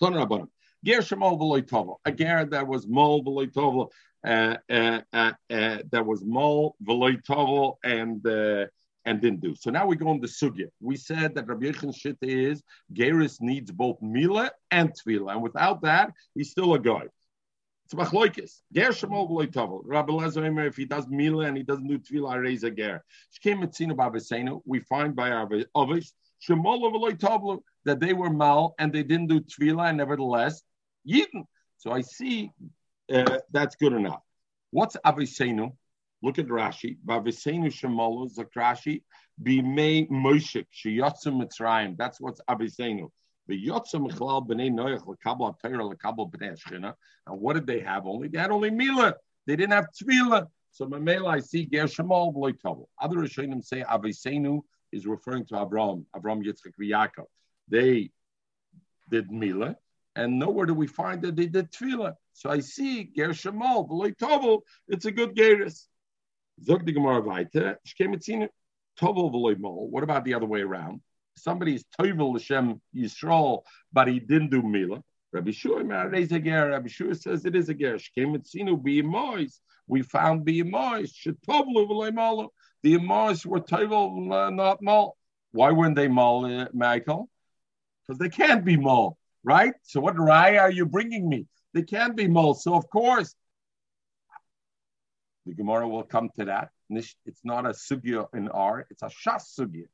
Ton Rabbanim. Ger Shemal v'loy tovel. A ger that was mol v'loy tovel, uh, uh, uh, uh, that was mol v'loy tovel, and uh, and didn't do. So now we go on the sugya. We said that Rabbi Yechon shit is Geris needs both mila and tefillah, and without that, he's still a guy. It's machloikis. Ger shemol v'loy tovel. Rabbi Lezer if he does mila and he doesn't do tefillah, I raise a ger. Shkem etzinu b'avesenu. We find by our others shemol v'loy tovel that they were mal and they didn't do tefillah, and nevertheless yidden. So I see uh, that's good enough. What's avesenu? Look at Rashi. Vavisenu shemolu zakrashi b'mei moshik sheyotzu mitzrayim. That's what's avisenu. And what did they have? Only they had only mila. They didn't have tefillah. So Mamela, I see ger shemal v'loy tabel. Other Rishonim say avisenu is referring to Avram, Avram Yitzchak v'Yakov. They did mila, and nowhere do we find that they did tefillah. So I see ger shemal v'loy. It's a good geris. Zog the Gemara weiter. What about the other way around? Somebody is tovel l'shem Yisrael, but he didn't do milah. Rabbi Shua raised a ger. Rabbi Shua says it is a ger. B'yemois. We found b'yemois. Shetovlu v'loy The yemois were tovel, not mal. Why weren't they mal, uh, Michael? Because they can't be mal, right? So what raya are you bringing me? They can't be mal. So of course the Gemara will come to that. It's not a sugya in R, it's a shas sugya.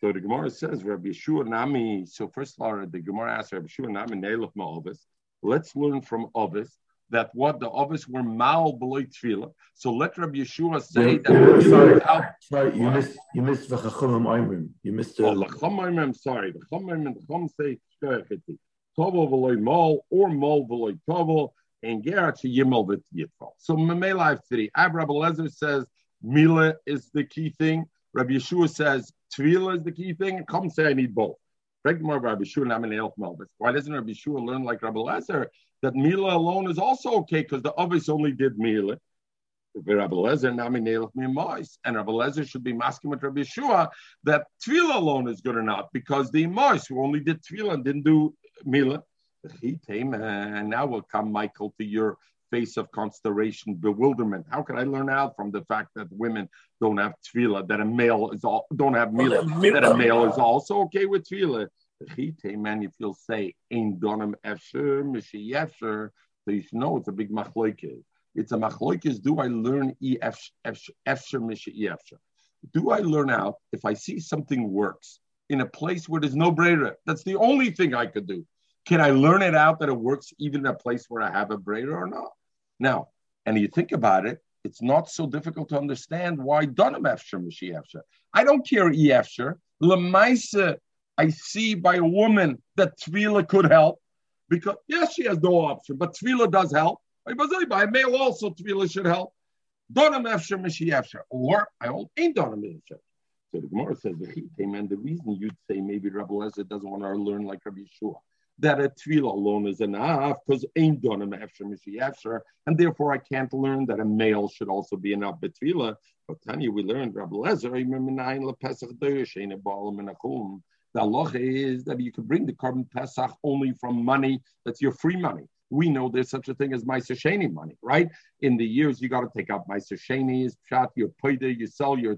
So the Gemara says, Rabbi Yeshua Nami. So first of all, the Gemara asks Rabbi Yeshua Nami Neilach Ma'ovis. Let's learn from Ovis that what the Ovis were mal below tefillah. So let Rabbi Yeshua say that. Sorry, out, sorry, you missed you missed the Chacham Aimrim. You missed the. Oh, Aimrim. Sorry, the Chacham Aimrim. The Chacham say Tovo below mal or mal below Tovo and Gerat Yimel Yitfal. So Mamela I have three. Ab Rabbi Lezer says Mila is the key thing. Rabbi Yeshua says Tvila is the key thing. Come say I need both. Why doesn't Rabbi Yeshua learn like Rabbi Lezer that Mila alone is also okay because the others only did Mila? And Rabbi Lezer should be masking with Rabbi Yeshua that Tvila alone is good or not because the Mois who only did Tvila and didn't do Mila and now will come, Michael, to your face of consternation, bewilderment. How can I learn out from the fact that women don't have tefillah, that a male is all don't have mila, that a male is also okay with tefillah? Man, if you'll say ain't donim efsher mishiyefsher, so you know it's a big machloikis. It's a machloikis. Do I learn efsher mishiyefsher? Do I learn out if I see something works in a place where there's no brera? That's the only thing I could do. Can I learn it out that it works even in a place where I have a brader or not? Now, and you think about it, it's not so difficult to understand why Dunham Efsher Mishi. I don't care E Efsher. Lemaisa, I see by a woman that Tvila could help because yes, she has no option, but Tvila does help. By male also Tvila should help. Dunham Efsher Mishi. Or I don't ain't Dunham Efsher. So the Gemara says and the reason you'd say maybe Rabbi Lezer doesn't want to learn like Rabbi Yeshua that a tefillah alone is enough because ain't done a after, and therefore I can't learn that a male should also be enough betfila. But Tanya, we learned Rabbi Lezer, the Allah is that you can bring the korban pesach only from money that's your free money. We know there's such a thing as Meiser Sheni money, right? In the years, you got to take out Meiser Sheni, shot your paida, you sell your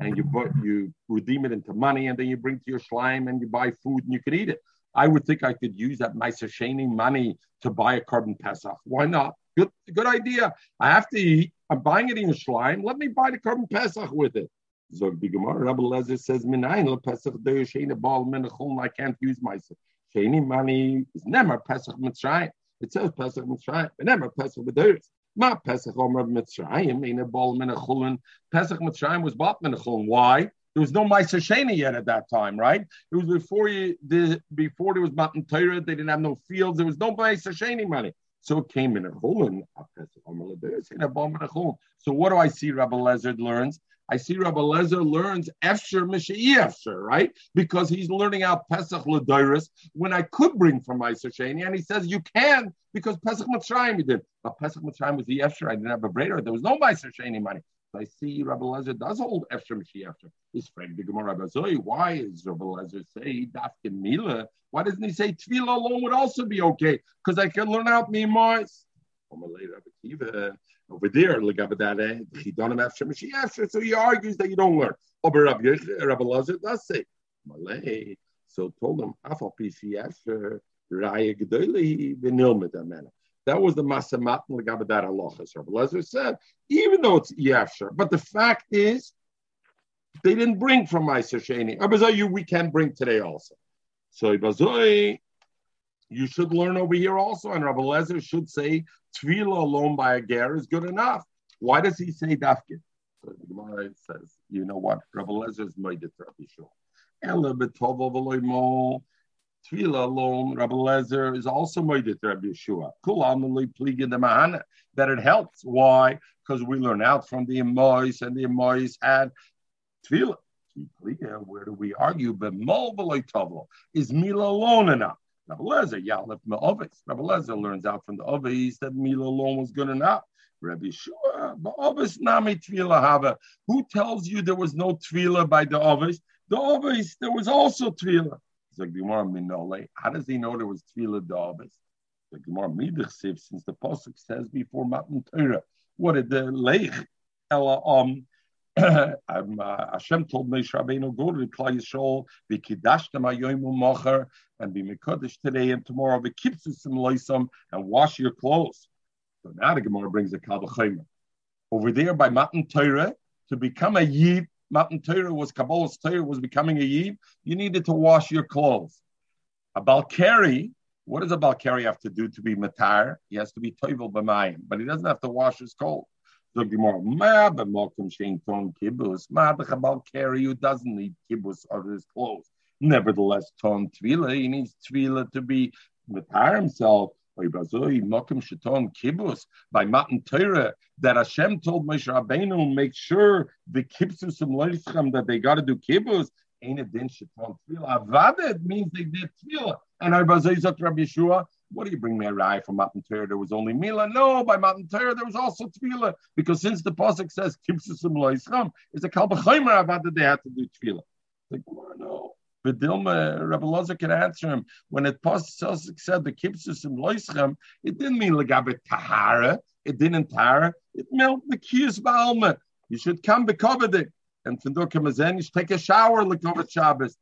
and you you redeem it into money, and then you bring to your slime and you buy food and you can eat it. I would think I could use that Meiser money to buy a korban Pesach. Why not? Good, good idea. I have to eat. I'm buying it in Yerushalayim. Let me buy the korban Pesach with it. Zog the Gemara. Rabbi Lezer says, "Minayin le Pesach de'yesheni bal menachol." I can't use Sheni money. It's never Pesach Mitzrayim. It says Pesach Mitzrayim, but never Pesach B'deus. Ma Pesach Omer Mitzrayim ain't a bal menachol. Pesach Mitzrayim was bought menachol. Why? There was no Sheni yet at that time, right? It was before you the before there was Matan Torah. They didn't have no fields. There was no Sheni money. So it came in a chulin. So what do I see? Rabbi Lezer learns. I see Rabbi Lezer learns Efsher Efsher, right? Because he's learning out Pesach Ladiris when I could bring from Meiser and he says you can because Pesach Mitzrayim you did. But Pesach Mitzrayim was the Efsher. I didn't have a breder. There was no Meiser Sheni money. I see Rabbi Lezer does hold Efsher Mashiach. He's friend the Gemara Zoe. Why is Rabbi Lezer say Dafkin Mila? Why doesn't he say Tefillah alone would also be okay? Because I can learn out Mimais. Over there, so he argues that you don't learn. Over Rabbi Lazar does say, Malay. so told him, that was the Masamat Lagabadat Allah. Rabbi Lazar said, even though it's Yafshar, but the fact is, they didn't bring from Meiser Sheni. you we can bring today also. So Ibazoi, you should learn over here also, and Rabbi Lezer should say Tvila alone by a ger is good enough. Why does he say Dafkin? So the Gemara says, you know what? Rabbi Lezer is made it Rabbi Shul. Tvila alone, Rabbi Lezer is also made it Rabbi Yeshua. That it helps. Why? Because we learn out from the Emois, and the Emois had Tvila. Where do we argue? But is Mila alone enough. Rabbi Lezer, Yalef Ma'ovis. Rabbi Lezer learns out from the Ovis that Mila alone was good enough. Rabbi Shua, Ovis Nami Tvila Hava. Who tells you there was no Tvila by the Ovis? The Ovis, there was also Tvila. How does he know there was Tvila the The Gemara Midachsiv, since the Pasuk says before Matan Torah. What did the Leich Ella um um, uh, Hashem told Moshe Rabbeinu, go to the Klal Yisrael, v'kidashtem hayoim u'mocher, and be mekadosh today and tomorrow, v'kipsusim loisam, and wash your clothes. So now the Gemara brings a Kabbalah Over there by Matan Torah, to become a Yid, Matan Torah was Kabbalah's Torah was becoming a Yid, you needed to wash your clothes. A Balkari, what does a Balkari have to do to be Matar? He has to be Toivel B'mayim, but he doesn't have to wash his clothes. Die Mor, ma b'mokum shein ton kibbutz, ma carry who doesn't need kibbutz or his clothes. Nevertheless, ton tvila, he needs tvila to be matar himself. By Matan Torah, that Hashem told Moshe Rabbeinu, make sure the kibbutzim leischem that they got to do kibbutz. Ain't it din sheton tefillah? Avada means they did tefillah. And Rabbi Yeshua, what do you bring me a rye from Matan Torah? There was only Mila. No, by Matan Torah there was also Tefillah. Because since the Pasuk says, Kibsusim loischam, it's a Kalbachaymer about that they had to do Tefillah. Like, no. But Dilma, Rabbi Lozer could answer him. When it Pasuk said the Kibsusim loischam, it didn't mean Lagabe Tahara. It didn't Tahara. It meant the Kiyas Baalma. You should come Bekovadik. And you should take a shower, Lekovat Shabbos,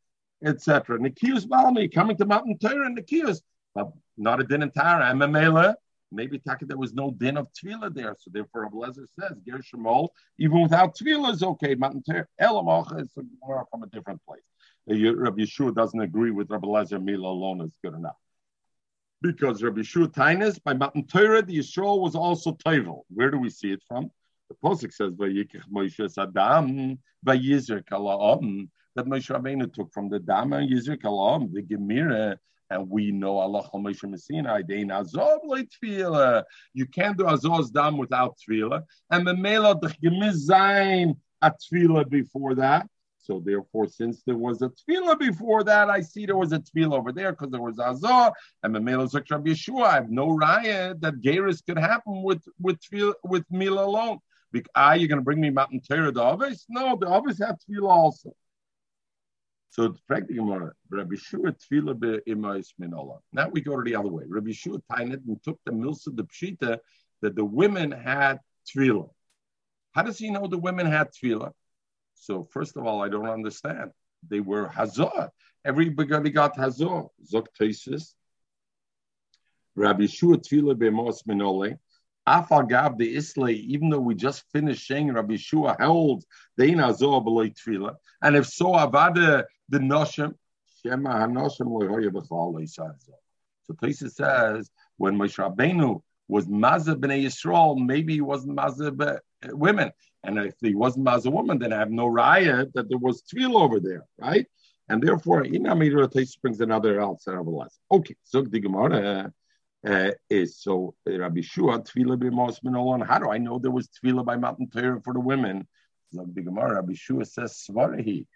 etc. Nikiyus Balmi, coming to Matan Torah, and Nikiyus but not a din in Tara. And Mamela, maybe Taka, there was no din of Tvila there. So therefore, Rabbi Lezer says, Ger Shemol, even without Tvila is okay. Matan Ter, Elamocha is from a different place. Rabbi Yeshua doesn't agree with Rabbi Lezer, Mila alone is good enough. Because Rabbi Yeshua Tainus, by Matan Torah, the Yisrael was also Tevel. Where do we see it from? The Pasuk says, "Vayikich Moshe Sadam, Vayizer Kalaam." That Moshe Rabbeinu took from the Dam and Yizer Kalaam, the Gemira, and we know Allah Moshe Messina, Dein Azov Tefillah. You can't do Azov's dam without Tefillah. And the Mela the Zain at Tefillah before that. So therefore, since there was a tefillah before that, I see there was a tefillah over there because there was azah and the mela Rabbi Yeshua. I have no riot that Geras could happen with with tefillah, with alone. Because, ah, you're going to bring me Matan Torah the others? No, the others have tefillah also. So practically Rabbi Shua Tfila be'imais minola. Now we go to the other way. Rabbi Shua Tainet and took the milsa the pshita that the women had tefillah. How does he know the women had tefillah? So first of all, I don't understand. They were hazor. Everybody got hazor. Zok tesis. Rabbi Shua Tfila be'imais minole. Afagav the Isle, even though we just finished saying Rabbi Shua held the Inazor below Tfila, and if so, Avada the Noshim, Shema HaNoshim Lohoya B'chal So Tesis says, when Moshe Rabbeinu was Mazah b'nei Yisrael, maybe he wasn't Mazah women. And if he wasn't as a woman, then I have no raya that there was tefillah over there, right? And therefore, Inamidra Taisa brings another answer of a Okay, so the Gemara uh, is so Rabbi Shua tefillah b'mos minolon. How do I know there was tefillah by Matan Torah for the women? So the Gemara, Rabbi Shua says svarahi.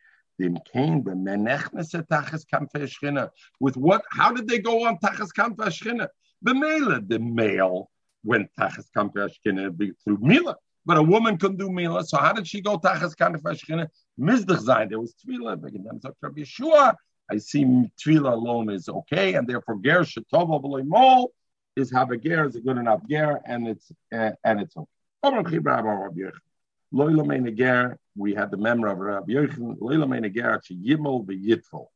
With what? How did they go on tachas kampa The male, the male went tachas kampa through mila, but a woman couldn't do mila. So how did she go tachas kampa shchina? Mizdach zayin. There was Shua. I see tefillah alone is okay, and therefore ger shetova mol is have a ger is a good enough ger, and it's uh, and it's okay. Loila Ger, we had the memory of Rabbi Yochanan, Loila Meina Ger, Yimel v'Yitful.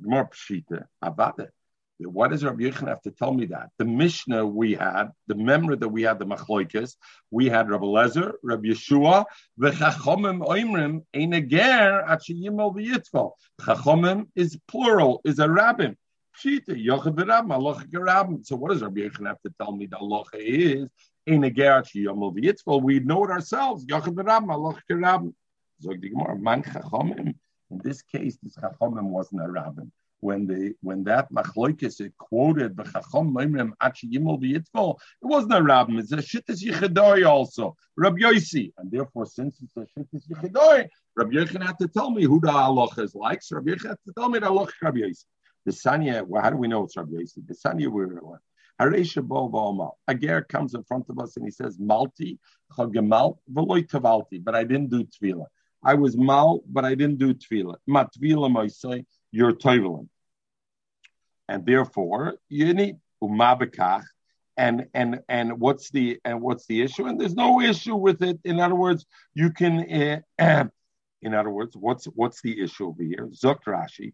More pshita, avada. Why does Rabbi Yochanan have to tell me that? The Mishnah we had, the memory that we had, the Machloikis, we had Rabbi Lezer, Rabbi Yeshua, v'chachomim oimrim, ein a ger, yimel v'yitfel. Chachomim is plural, is a rabbin. Pshita, yochad v'rabim, alocha gerabim. So what does Rabbi Yochanan have to tell me the alocha is? Ein a ger, yimel v'yitfel. We know it ourselves. Yochad v'rabim, alocha gerabim. Zog the Gemara, man chachomim. In this case, this chachomim wasn't a rabbin when the when that machloikis it quoted the chacham meimrim achi yimol b'yitfol, it wasn't a rabbin. It's a shittis yichidoi also, Rabbi Yosi, and therefore since it's a shittis yichidoi, Rabbi Yochan had to tell me who the halacha is like. So Rabbi Yochan had to tell me the halacha Rabbi Yosi. The sanya, well, how do we know it's Rabbi Yosi? The sanya we were bo A ger comes in front of us and he says, Malti, chagemal, veloy tavalti, but I didn't do tefillah. I was mal, but I didn't do tefillah. Matvila moisoi, you're toiveling. And therefore, you need umabekach. And and and what's the and what's the issue? And there's no issue with it. In other words, you can. Uh, in other words, what's what's the issue over here? Zok Rashi,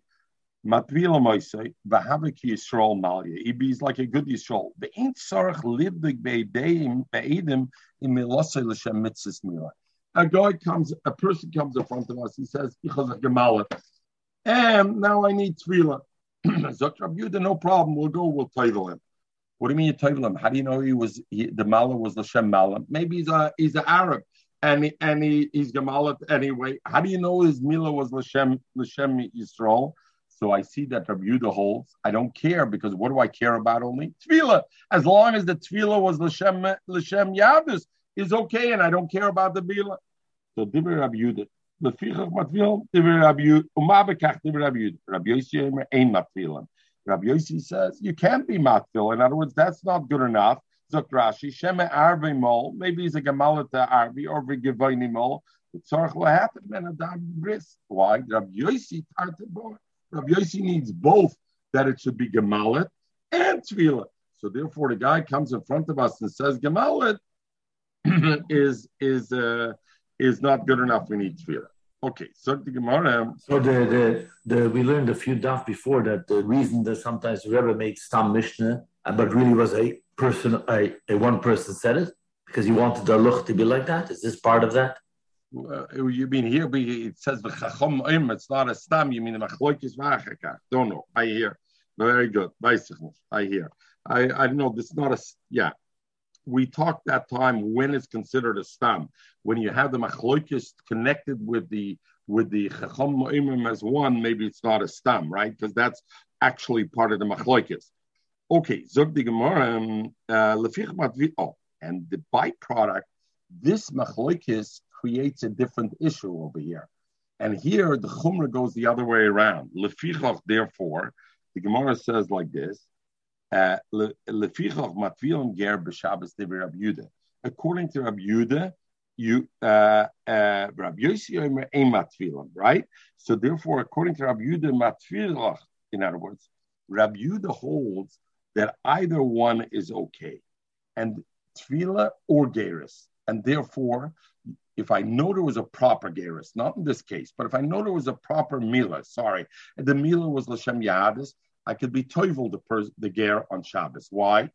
Matvila Moisei, Vahavik Yisrael Malya. He's like a good Yisrael. The ain't sarach libdig be'edim be'edim in milosei l'shem mitzvahs. A guy comes, a person comes in front of us. He says, "Because of Gemalah." And now I need tefillah. Zok Rabbi no problem. We'll go. We'll title him. What do you mean you title him? How do you know he was he, the Mala was Lashem Mala? Maybe he's a he's an Arab and he, and he, he's Gemalat anyway. How do you know his Mila was Lashem Lashem Yisrael? So I see that Rabbi Yehuda holds. I don't care because what do I care about only? Tefillah. As long as the Tefillah was Lashem Lashem Yavdus is okay, and I don't care about the Bila. So Dibber Rabbi Yehuda. Lefichach matvilim divrei Rabbi Yehuda. Uma bekach the Rabbi Yehuda. Rabbi Yossi Omer ein matvilim. Rabbi Yossi says you can't be matvil. In other words, that's not good enough. Zok Rashi sheme arvi mol. Maybe he's a gamalata arvi or v'givayni mol. Tzorach lahatim ben adam bris. Why? Rabbi Yossi. Rabbi Yossi needs both that it should be gemalit and tefillah. So therefore, the guy comes in front of us and says gemalit is is. Uh, is not good enough. We need tefillah. Okay, so the Gemara. So the, the the we learned a few daf before that the reason that sometimes the Rebbe makes some Mishnah, but really was a person, a, a one person said it because he wanted the look to be like that. Is this part of that? Uh, you mean here? It says. It's not a stam. You mean machloikis v'achakach? Don't know. I hear. Very good. I hear. I I know this is not a yeah we talked that time when it's considered a stam. When you have the machloikis connected with the with the chacham moimim as one maybe it's not a stam right? Because that's actually part of the machloikis okay zog the gemara um, uh, oh and the byproduct this machloikis creates a different issue over here. And here the chumrah goes the other way around. Lefichach therefore the gemara says like this According to Rabbi Yuda, you uh, uh, Rabbi Yossi matfilim, right? So therefore, according to Rabbi Yuda, matfilach, in other words, Rabbi Yuda holds that either one is okay, and tefillah or geris, and therefore, if I know there was a proper geris, not in this case, but if I know there was a proper mila, sorry, the mila was l'shem yadis, I could be toivel the pers- the ger on Shabbos. Why?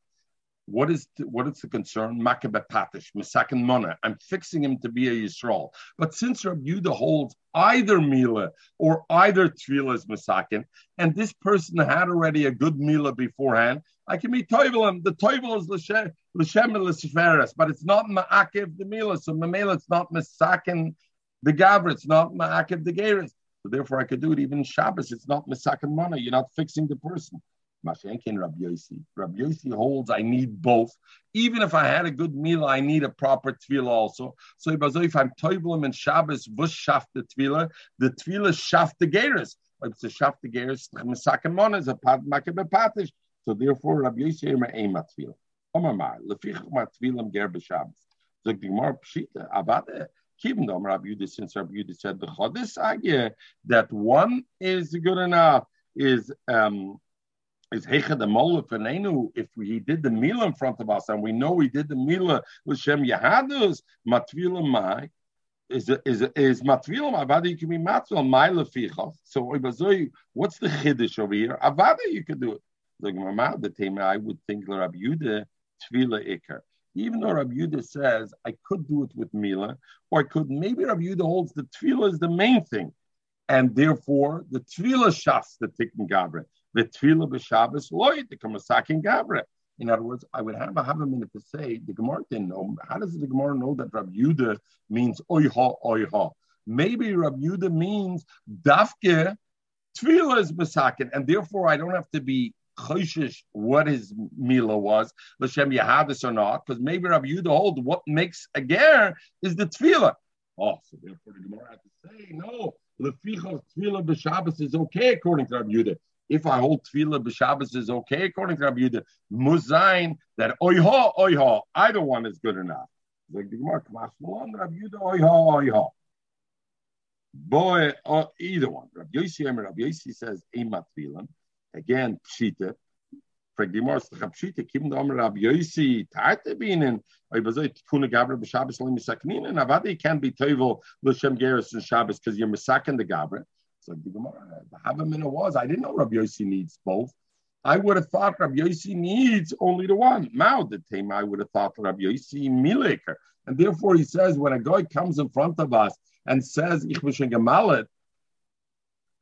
What is the, what is the concern? Makabepatish, Misakin Mona. I'm fixing him to be a Yisrael. But since Rabbi Yudah holds either Mila or either Tvila is Misakin, and this person had already a good Mila beforehand, I can be Toivel him. The Toivel is L'Shem L'Seferes, but it's not Ma'akiv the Mila. So Mamela, it's not Misakin the Gavra, it's not Ma'akiv the Geras. So therefore, I could do it even Shabbos. It's not misakan mana. You're not fixing the person. Mashenkin Rabbi Yossi. Rabbi Yossi holds I need both. Even if I had a good meal, I need a proper tefillah also. So if I'm toivelim and Shabbos, bush shaft the tefillah, the tefillah shaft the geras. It's a shaft the geras. Misakan mana is a pat makabepatish. So therefore, Rabbi Yossi is a tefillah. Omar lefich matfilim ger b'Shabbos. So the Gemara pshita about though Rabbi Yudah, since Rabbi Yudah said the Chodesh Agya, that one is good enough, is um, is Hecha the Mola Penenu, if he did the Mila in front of us, and we know he did the Mila with Shem Yahadus, Matvila Mai, is is is Matvila Avada you can be Matvila Mai Leficha. So what's the Chiddush over here? Avada you can do it. Like Mama, the Tema, I would think Rabbi Yudah Tvila Iker. Even though Rabbi Yudah says I could do it with Mila, or I could maybe Rabbi Yudah holds the Tvila is the main thing, and therefore the Tvila shas the Tikkun Gabra. The Tvila b'Shabbos loy the Kamasakin Gabra. In other words, I would have a have a minute to say the Gemara didn't know. How does the Gemara know that Rabbi Yudah means oiha oiha? Maybe Rabbi Yudah means dafke Tvila is masakin, and therefore I don't have to be choshish what his mila was, l'shem yahadis or not, because maybe Rabbi Yudah hold what makes a ger is the tefillah. Oh, so therefore the Gemara had to say no. Leficha tefillah b'Shabbos is okay according to Rabbi Yudah. If I hold tefillah b'Shabbos is okay according to Rabbi Yudah, muzayin that oiha oiha either one is good enough. Like the Gemara, Kamash Malon, Rabbi Yudah oiha oiha. Boy, uh, either one. Rabbi Yossi, Rabbi Yossi says, Emat tefillah. Again, Pshita. Frag die Mors, ich hab Pshita, kim da Omer Rab Yoisi, Tarte bienen, oi bazoi, Tikuna Gabra b'Shabbos lim misakninen, avadi can be toivel l'shem geras in Shabbos because you're misakin the Gabra. So the Gemara, the Havamina was, I didn't know Rabbi Yossi needs both. I would have thought Rabbi Yossi needs only the one. Mao the time I would have thought Rabbi Yossi mileker. And therefore he says, when a guy comes in front of us and says, Ich bin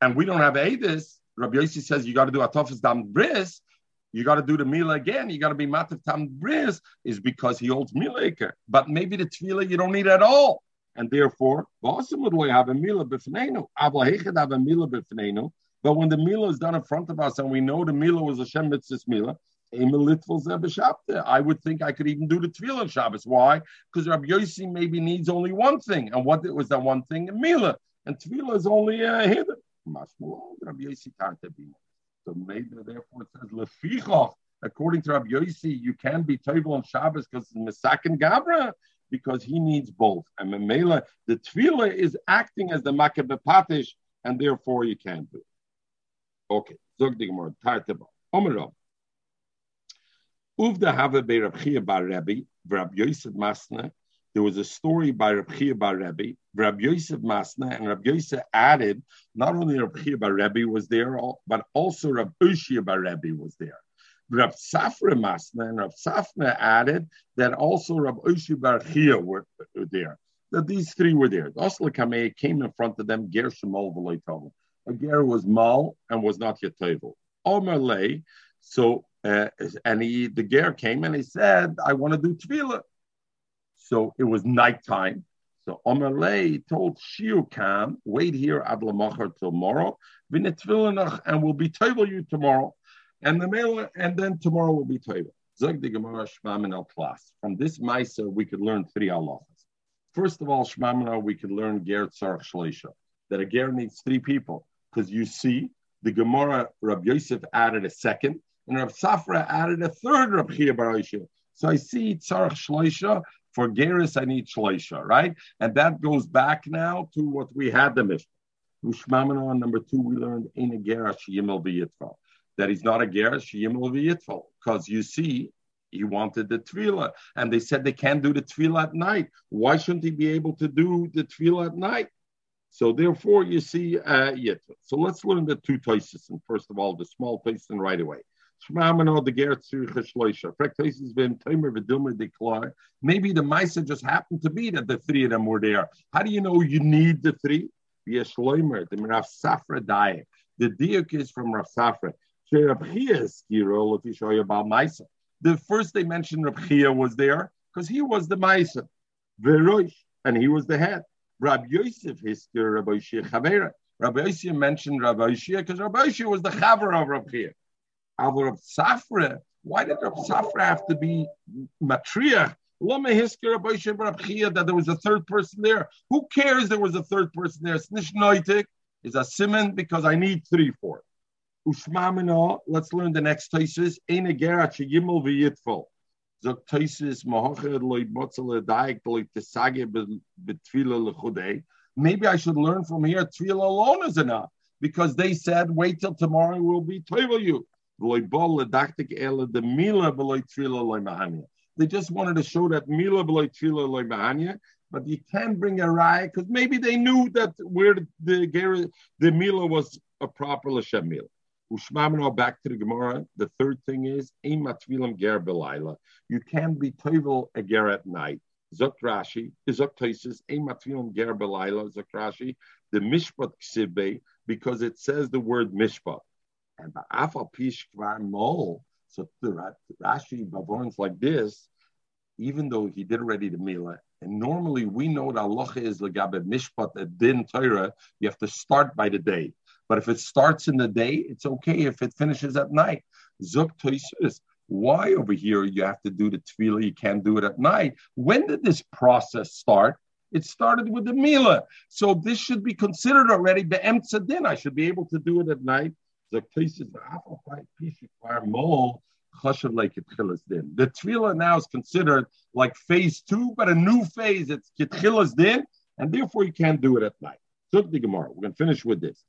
and we don't have Adis, Rabbi Yossi says you got to do atofis dam bris, you got to do the mila again. You got to be mativ tam bris is because he holds milaker. But maybe the tefillah you don't need at all, and therefore Boston would have a mila b'fneinu. Avla have a mila b'fneinu. But when the mila is done in front of us, and we know the mila was a shem mitzvah mila. I would think I could even do the tefillah Shabbos. Why? Because Rabbi Yossi maybe needs only one thing, and what was that one thing? A mila, and tefillah is only a hidden. So maybe therefore it says lefichoch. According to Rabbi Yossi, you can be toivel on Shabbos because it's Misak Gabra because he needs both. And Memela, the tefillah is acting as the makabepatish, and therefore you can't do. Okay, zog Gemara, tarteba. Omerov. Uvda have be Rab Chia bar Rebbe, Rab Yosef Masna, there was a story by Reb Chia Bar Rebbe, Reb Yosef Masna, and Reb Yosef added not only Reb Chia Bar Rebbe was there, but also Reb Ushia Bar Rebbe was there. Reb Safra Masna and Reb Safna added that also Reb Ushia Bar Chia were there. That these three were there. Osla Kameh came in front of them, Ger Shemol V'loitov. A Ger was Mal and was not yet. Omer Lay, so uh, and he the Ger came and he said, I want to do Tefillah. So it was nighttime. So Omerlei told Shiukam, wait here ad lamachar tomorrow, and we'll be table you tomorrow. And the mail, and then tomorrow will be table. Gemara. From this Maisa, we could learn three halachas. First of all, Shmamin we could learn Ger Tzarech Shleisha, that a Ger needs three people. Because you see, the Gemara, Rabbi Yosef added a second, and Rabbi Safra added a third Rabbi Chia So I see Tzarech Shleisha for Geras, I need Shloisha, right? And that goes back now to what we had the Mishnah. Ushmamana, number two, we learned in a Gerash Yimel V'yitfal. That he's not a Gerash Yimel V'yitfal. Because you see, he wanted the tefillah, and they said they can't do the tefillah at night. Why shouldn't he be able to do the tefillah at night? So therefore, you see, uh, yitfal. So let's learn the two toises, and first of all, the small toises right away. Maybe the Maisa just happened to be that the three of them were there. How do you know you need the three? The Rav Safra diet. The diuk is from Rav Safra. The first they mentioned Rav Chia was there because he was the Maisa. And he was the head. Rabbi Yosef hisker Rabbi Shia Chavera. Rabbi Yosef mentioned Rabbi Shia because Rabbi Shia was the Chaver of Rabbi Chia. Our Rav Safra, why did Rav Safra have to be matriach? That there was a third person there. Who cares there was a third person there? Snishnoitik is a simon because I need three for it. Ushmamina, let's learn the next thesis. Eine gerat sheyimel v'yitfol. Thesis mahoched loy motzele daik loy tesage betfila lechudei. Maybe I should learn from here. Tefillah alone is enough because they said, wait till tomorrow we'll be toivel you. They just wanted to show that mila but you can't bring a raya because maybe they knew that where the the mila was a proper l'shem mila. Back to the Gemara. The third thing is matvilam ger belayla. You can be toivel a ger at night. Zok Rashi, Zok Toises, matvilam ger belayla. Zok Rashi, the mishpat ksibe because it says the word mishpat. And ba'afal pish mol. So Rashi Bavon's like this, even though he did already the Mila. And normally we know that Allah is legabe mishpat at din Torah. You have to start by the day. But if it starts in the day, it's okay. If it finishes at night, Zuk Toisus. Why over here you have to do the tefillah? You can't do it at night. When did this process start? It started with the Mila. So this should be considered already the Emtza I should be able to do it at night. The Taisis mol like din. The tefillah now is considered like phase two, but a new phase. It's kitchilas din, and therefore you can't do it at night. So the Gemara. We're going to finish with this.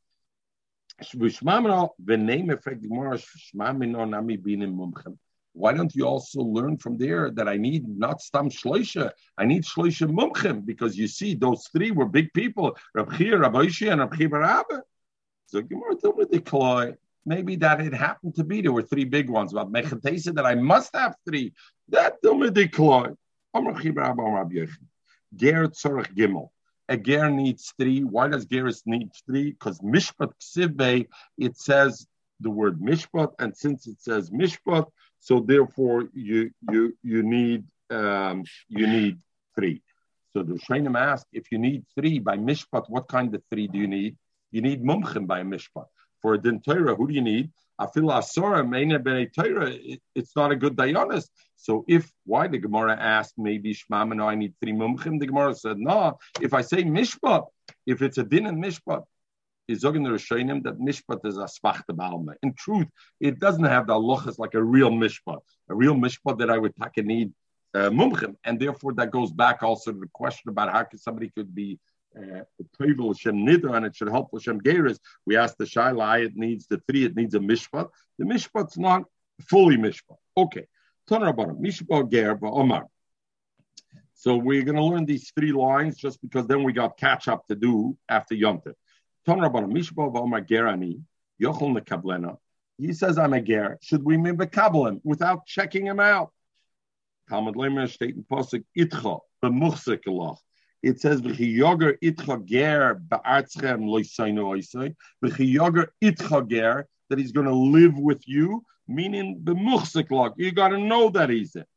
Why don't you also learn from there that I need not stam shloisha, I need shloisha mumchim, because you see those three were big people, Rab Chia, Rab Oishi, and Rab Chibarabba. So Gemara maybe that it happened to be there were three big ones, but Mechatesa that I must have three. That. Amr Chibarabba, Rab Yochanan. Ger Tzorach Gimel a ger needs three. Why does geris need three? Because mishpat ksivbe, it says the word mishpat, and since it says mishpat, so therefore you you you need um, you need three. So the Shainim asked if you need three by mishpat, what kind of three do you need? You need mumchim by a mishpat. For a din Torah, who do you need? Afil asora meina b'nei Torah. It's not a good dayanis. So if why the Gemara asked maybe Shmam and I need three mumchim, the Gemara said no. If I say mishpat, if it's a din and mishpat, is zogen Rishonim that mishpat is a spachta. In truth, it doesn't have the halachas like a real mishpat, a real mishpat that I would take need uh, and therefore that goes back also to the question about how could somebody could be Toivel Shem Nidra and it should help Shem Geras. We asked the Shaila, it needs the three, it needs a mishpat. The mishpat's not fully mishpat. Okay. Mishpat Ger Omar. So we're going to learn these three lines just because then we got catch up to do after Yom Tov. Mishpat ba Omar Gerani, Yochel Mekablena. He says, I'm a ger. Should we mekabel him without checking him out? Talmud Lemer steht in Posuk Itcha, b'muchsek it says v'chiyoger itcha ger ba'artzchem loisainu oisai v'chiyoger itcha ger that he's going to live with you, meaning the muchsiklok. You got to know that he's it.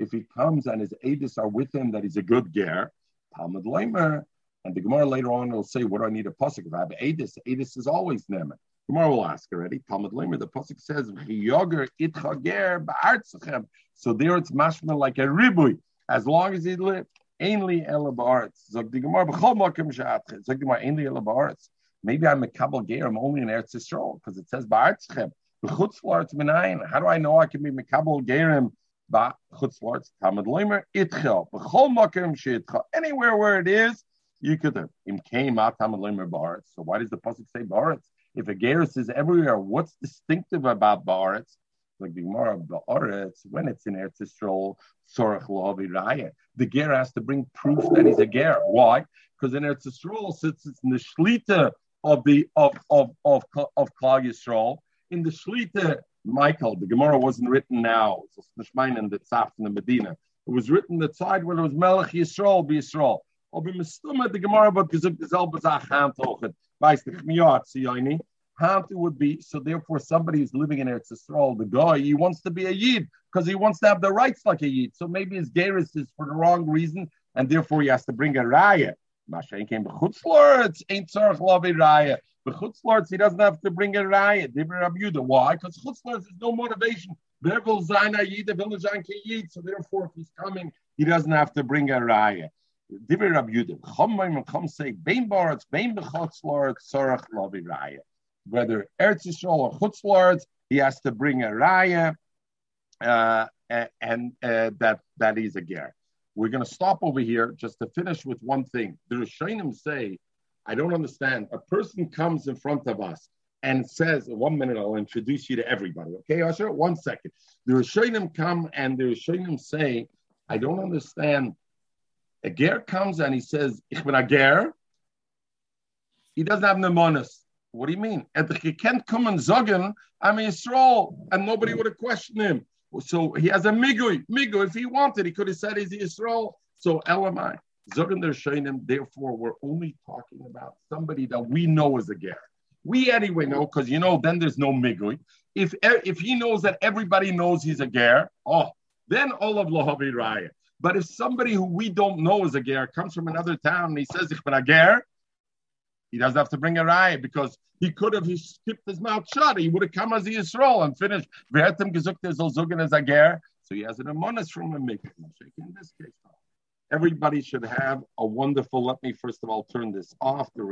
If he comes and his edis are with him, that he's a good ger, Talmud Leimer, and the Gemara later on will say, "What do I need a pasuk if I have edis? Edis is always nemer." Gemara will ask already. Talmud Leimer, the pasuk says, "V'chiyoger itcha ger ba'artzchem." So there it's mashma like a ribui as long as he lived. Ainly elabaretz. Zog the Gemara b'chol makim she'atche. Zog the Gemara ainly elabaretz. Maybe I'm a kabel ger. I'm only in Eretz Yisrael because it says ba'artzchem. B'chutz minayin. How do I know I can be mekabel gerim? Ba'chutz la'aretz. Tamad loimer itchel. B'chol makim she'itchel. Anywhere where it is, you could have. Im came out tamad loimer ba'aretz. So why does the pasuk say ba'aretz? If a ger is everywhere, what's distinctive about ba'aretz? Like the Gemara Ba'aretz, when it's in Eretz Yisrael, Sorach Lo Raya, the Ger has to bring proof that he's a Ger. Why? Because in Eretz Yisrael, since it's in the Shlita of the of of of of Klal Yisrael, in the Shlita, Michael, the Gemara wasn't written now. It's Nishmain the Tzaf in the Medina. It was written the side where it was Melech Yisrael, be Yisrael. Or be Mistumah, the Gemara, but Gezuk the Zelbazach Ham Tochet. Weiß the Chmiyat, Siyoni. Hamti would be so. Therefore, somebody who's living in Eretz Yisrael, the guy, he wants to be a yid because he wants to have the rights like a yid. So maybe his geris is for the wrong reason, and therefore he has to bring a raya. Mashain came b'chutzlords ain't tzarich love a raya. B'chutzlords he doesn't have to bring a raya. Why? Because chutzlords is no motivation. Bevel zayna yid, village yid. So therefore, if he's coming, he doesn't have to bring a raya. Dibir Rabbi Yudim. Chom chom say bein baratz bein b'chutzlords tzarich love raya whether Eretz Yisrael or Chutz he has to bring a raya, uh, and uh, that that is a ger. We're going to stop over here just to finish with one thing. The Rishonim say, I don't understand. A person comes in front of us and says, one minute, I'll introduce you to everybody. Okay, Usher? One second. The Rishonim come and the Rishonim say, I don't understand. A ger comes and he says, Ich bin a ger. He doesn't have nemonis. What do you mean? And he can't come and sagen, I'm Yisrael, and nobody would have questioned him. So he has a migui. Migui, if he wanted, he could have said he's Yisrael. So Elamai, Zogan der Shainim, therefore, we're only talking about somebody that we know is a ger. We anyway know, because you know, then there's no migui. If if he knows that everybody knows he's a ger, oh, then all of Lohavi Raya. But if somebody who we don't know is a ger comes from another town and he says, Ich bin a ger, he doesn't have to bring a raya because he could have he skipped his mouth shut. He would have come as a Yisrael and finished. So he has an amonis from a mikvah. In this case, everybody should have a wonderful. Let me first of all turn this off. The